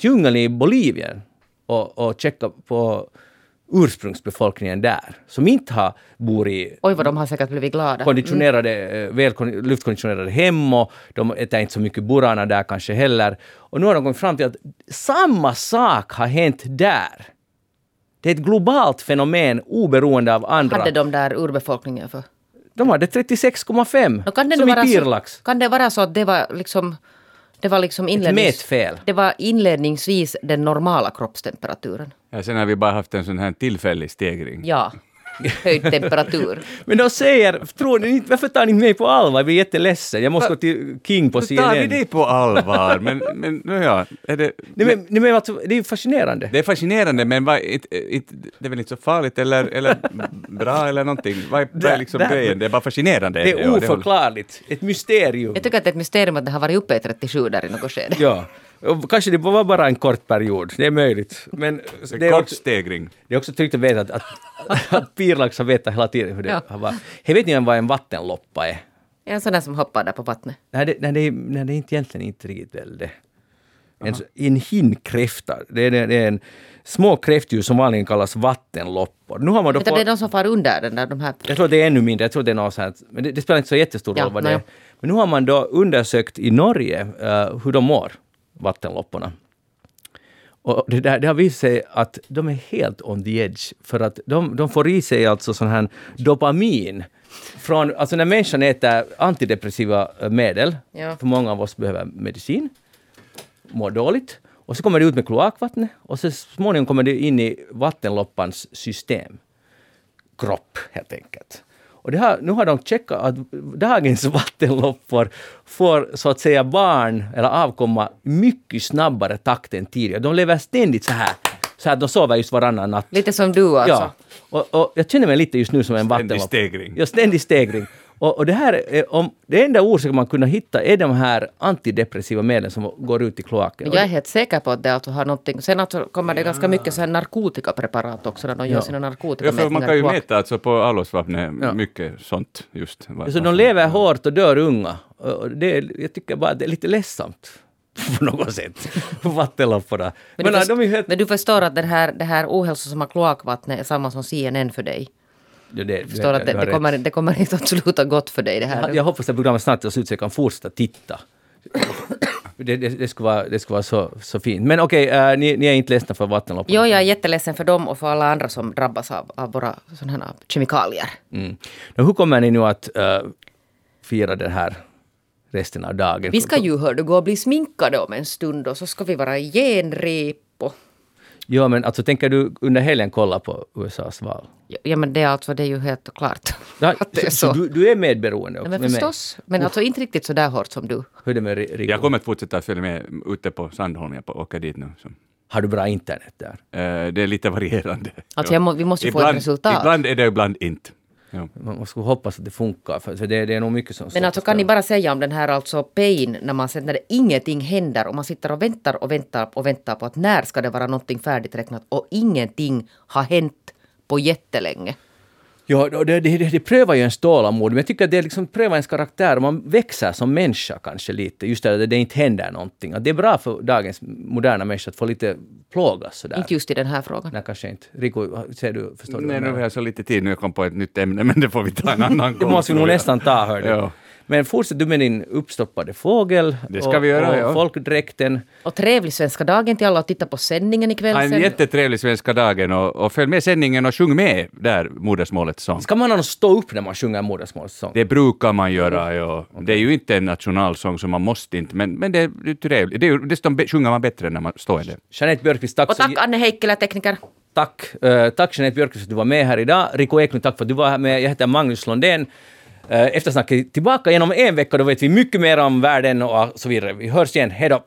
djungeln i Bolivien och, och checkat på ursprungsbefolkningen där, som inte har bor i Oj, vad de har säkert blivit glada. konditionerade, eh, väl kon- luftkonditionerade hem och de äter inte så mycket burana där kanske heller. Och nu har de kommit fram till att samma sak har hänt där. Det är ett globalt fenomen oberoende av andra. hade de där urbefolkningen för? De hade 36,5 Nå, kan det som i Pirlax. Så, kan det vara så att det var liksom det var liksom inlednings, mätfel. Det var inledningsvis den normala kroppstemperaturen. Ja, sen har vi bara haft en sån här tillfällig stegring. Ja. Höjd temperatur. Men de säger, tror ni inte, varför tar ni mig på allvar? Jag blir jätteledsen. Jag måste gå till King på Då tar vi CNN. dig på allvar, men, men nu ja, är det... Nej, men, nej, men alltså, det är ju fascinerande. Det är fascinerande, men vad, it, it, det är väl inte så farligt eller, eller bra eller någonting. Vad är, vad är liksom där- grejen? Det är bara fascinerande. Det är oförklarligt. Ett mysterium. Jag tycker att det är ett mysterium att det har varit uppe i 37 där i något skede. Ja. Kanske det var bara en kort period, det är möjligt. Men det är Kort också, stegring. det är också tryggt att veta att, att, att Pirlax har vetat hela tiden hur det Ja. har varit. Hej, vet ni vad en vattenloppa är? En sån där som hoppar där på vattnet. Nej, det, nej, det, är, nej, det är inte egentligen inte riktigt väl det. En, en hinnkräfta, det är, det är en små kräftdjur som vanligen kallas vattenloppor. Nu har man då fått- det är de som far under den där, de här... Jag tror det är ännu mindre, jag tror det är något sånt, men det, det spelar inte så jättestor Ja, roll vad nej. det är. Men nu har man då undersökt i Norge eh, hur de mår, vattenlopporna. Och det, där, det har visat sig att de är helt on the edge, för att de, de får i sig alltså sån här dopamin. Från, alltså när människan äter antidepressiva eh, medel, Ja. för många av oss behöver medicin, mår dåligt, och så kommer det ut med kloakvattnet, och så småningom kommer det in i vattenloppans system. Kropp, helt enkelt. Och det har, nu har de checkat att dagens vattenloppor får så att säga barn eller avkomma mycket snabbare takt än tidigare. De lever ständigt så här, så här de sover just varannan natt. Lite som du alltså. Ja, och, och jag känner mig lite just nu som en Ständig vattenlopp. stegring. Ja, ständig stegring. Och, och det här är, om, det enda orsaken man kunna hitta är de här antidepressiva medlen som går ut i kloaken. Men jag är helt säker på att det alltså har någonting. Sen alltså kommer det ganska mycket så här narkotikapreparat också när de gör Ja. sina Ja, narkotikamätningar. för man kan ju kloak. mäta alltså på allåsvapnet Ja. mycket sånt. Just, Så vad de som- lever hårt och dör unga. Och det jag tycker bara att det är lite ledsamt på något sätt. Vattenlopporna. Men, Men, men du förstår att det här, det här ohälsosamma kloakvattnet är samma som CNN för dig. Det, Du förstår att det, det, kommer, det kommer inte att sluta gott för dig det här. Jag, jag hoppas att programmet snart tar slut så jag kan fortsätta titta. Det, det, det skulle vara, det skulle vara så, så fint. Men okej, äh, ni, ni är inte ledsna för vattenlopporna? Jo, jag är jätteledsen för dem och för alla andra som drabbas av, av våra sådana här kemikalier. Mm. Nå, hur kommer ni nu att äh, fira den här resten av dagen? Vi ska ju, hör du, gå och bli sminkade om en stund och så ska vi vara i genrep och... Ja, men alltså tänker du under helgen kolla på USAs val? Ja, men det är alltså, det är ju helt klart. Ja, att det är så så. du, du är medberoende Ja, också men med mig? förstås. Men alltså inte riktigt så där hårt som du. Hur är det med Ri- Rico? Jag kommer att fortsätta följa med ute på Sandholm. Jag åker dit nu. Så. Har du bra internet där? Eh, det är lite varierande. Alltså, må, vi måste ju få ett ibland, resultat. Ibland är det, ibland inte. Ja. Man man skulle hoppas att det funkar, för, för det, det är nog mycket som... Men alltså kan ni bara säga om den här alltså pain när man sen när det ingenting händer och man sitter och väntar och väntar och väntar på att när ska det vara någonting färdigräknat och ingenting har hänt på jättelänge. Ja, det, det, det, det prövar ju ens tålamod, men jag tycker att det liksom prövar ens karaktär man växer som människa kanske lite, just det att det inte händer någonting. Att det är bra för dagens moderna människa att få lite plågas sådär. Inte just i den här frågan. Nej, kanske inte. Rico, ser du, förstår du? Nej, nu har jag så lite tid nu jag kom på ett nytt ämne, men det får vi ta en annan Det gång. måste vi nog nästan ta, hör du. Ja. Men fortsätt du med din uppstoppade fågel Det ska och, vi göra, och ja. folkdräkten. Och trevlig svenska dagen till alla och titta på sändningen ikväll Ha en sen. jättetrevlig svenska dagen och, och följ med sändningen och sjung med där modersmålets sång. Ska man någon stå upp när man sjunger modersmålssång? Det brukar man göra. Ja. Det är ju inte en nationalsång så man måste inte, men, men det är trevligt. Det är, dessutom sjunger man bättre när man står i det. Jeanette Björkqvist, tack Och så tack Anne Heikkilä, tekniker. Tack, uh, tack Jeanette Björkqvist för att du var med här idag. Rico Eklund, tack för att du var här med. Jag heter Magnus Lundén. Eh, eftersnacket är tillbaka genom en vecka, då vet vi mycket mer om världen och så vidare. Vi hörs igen, hej då!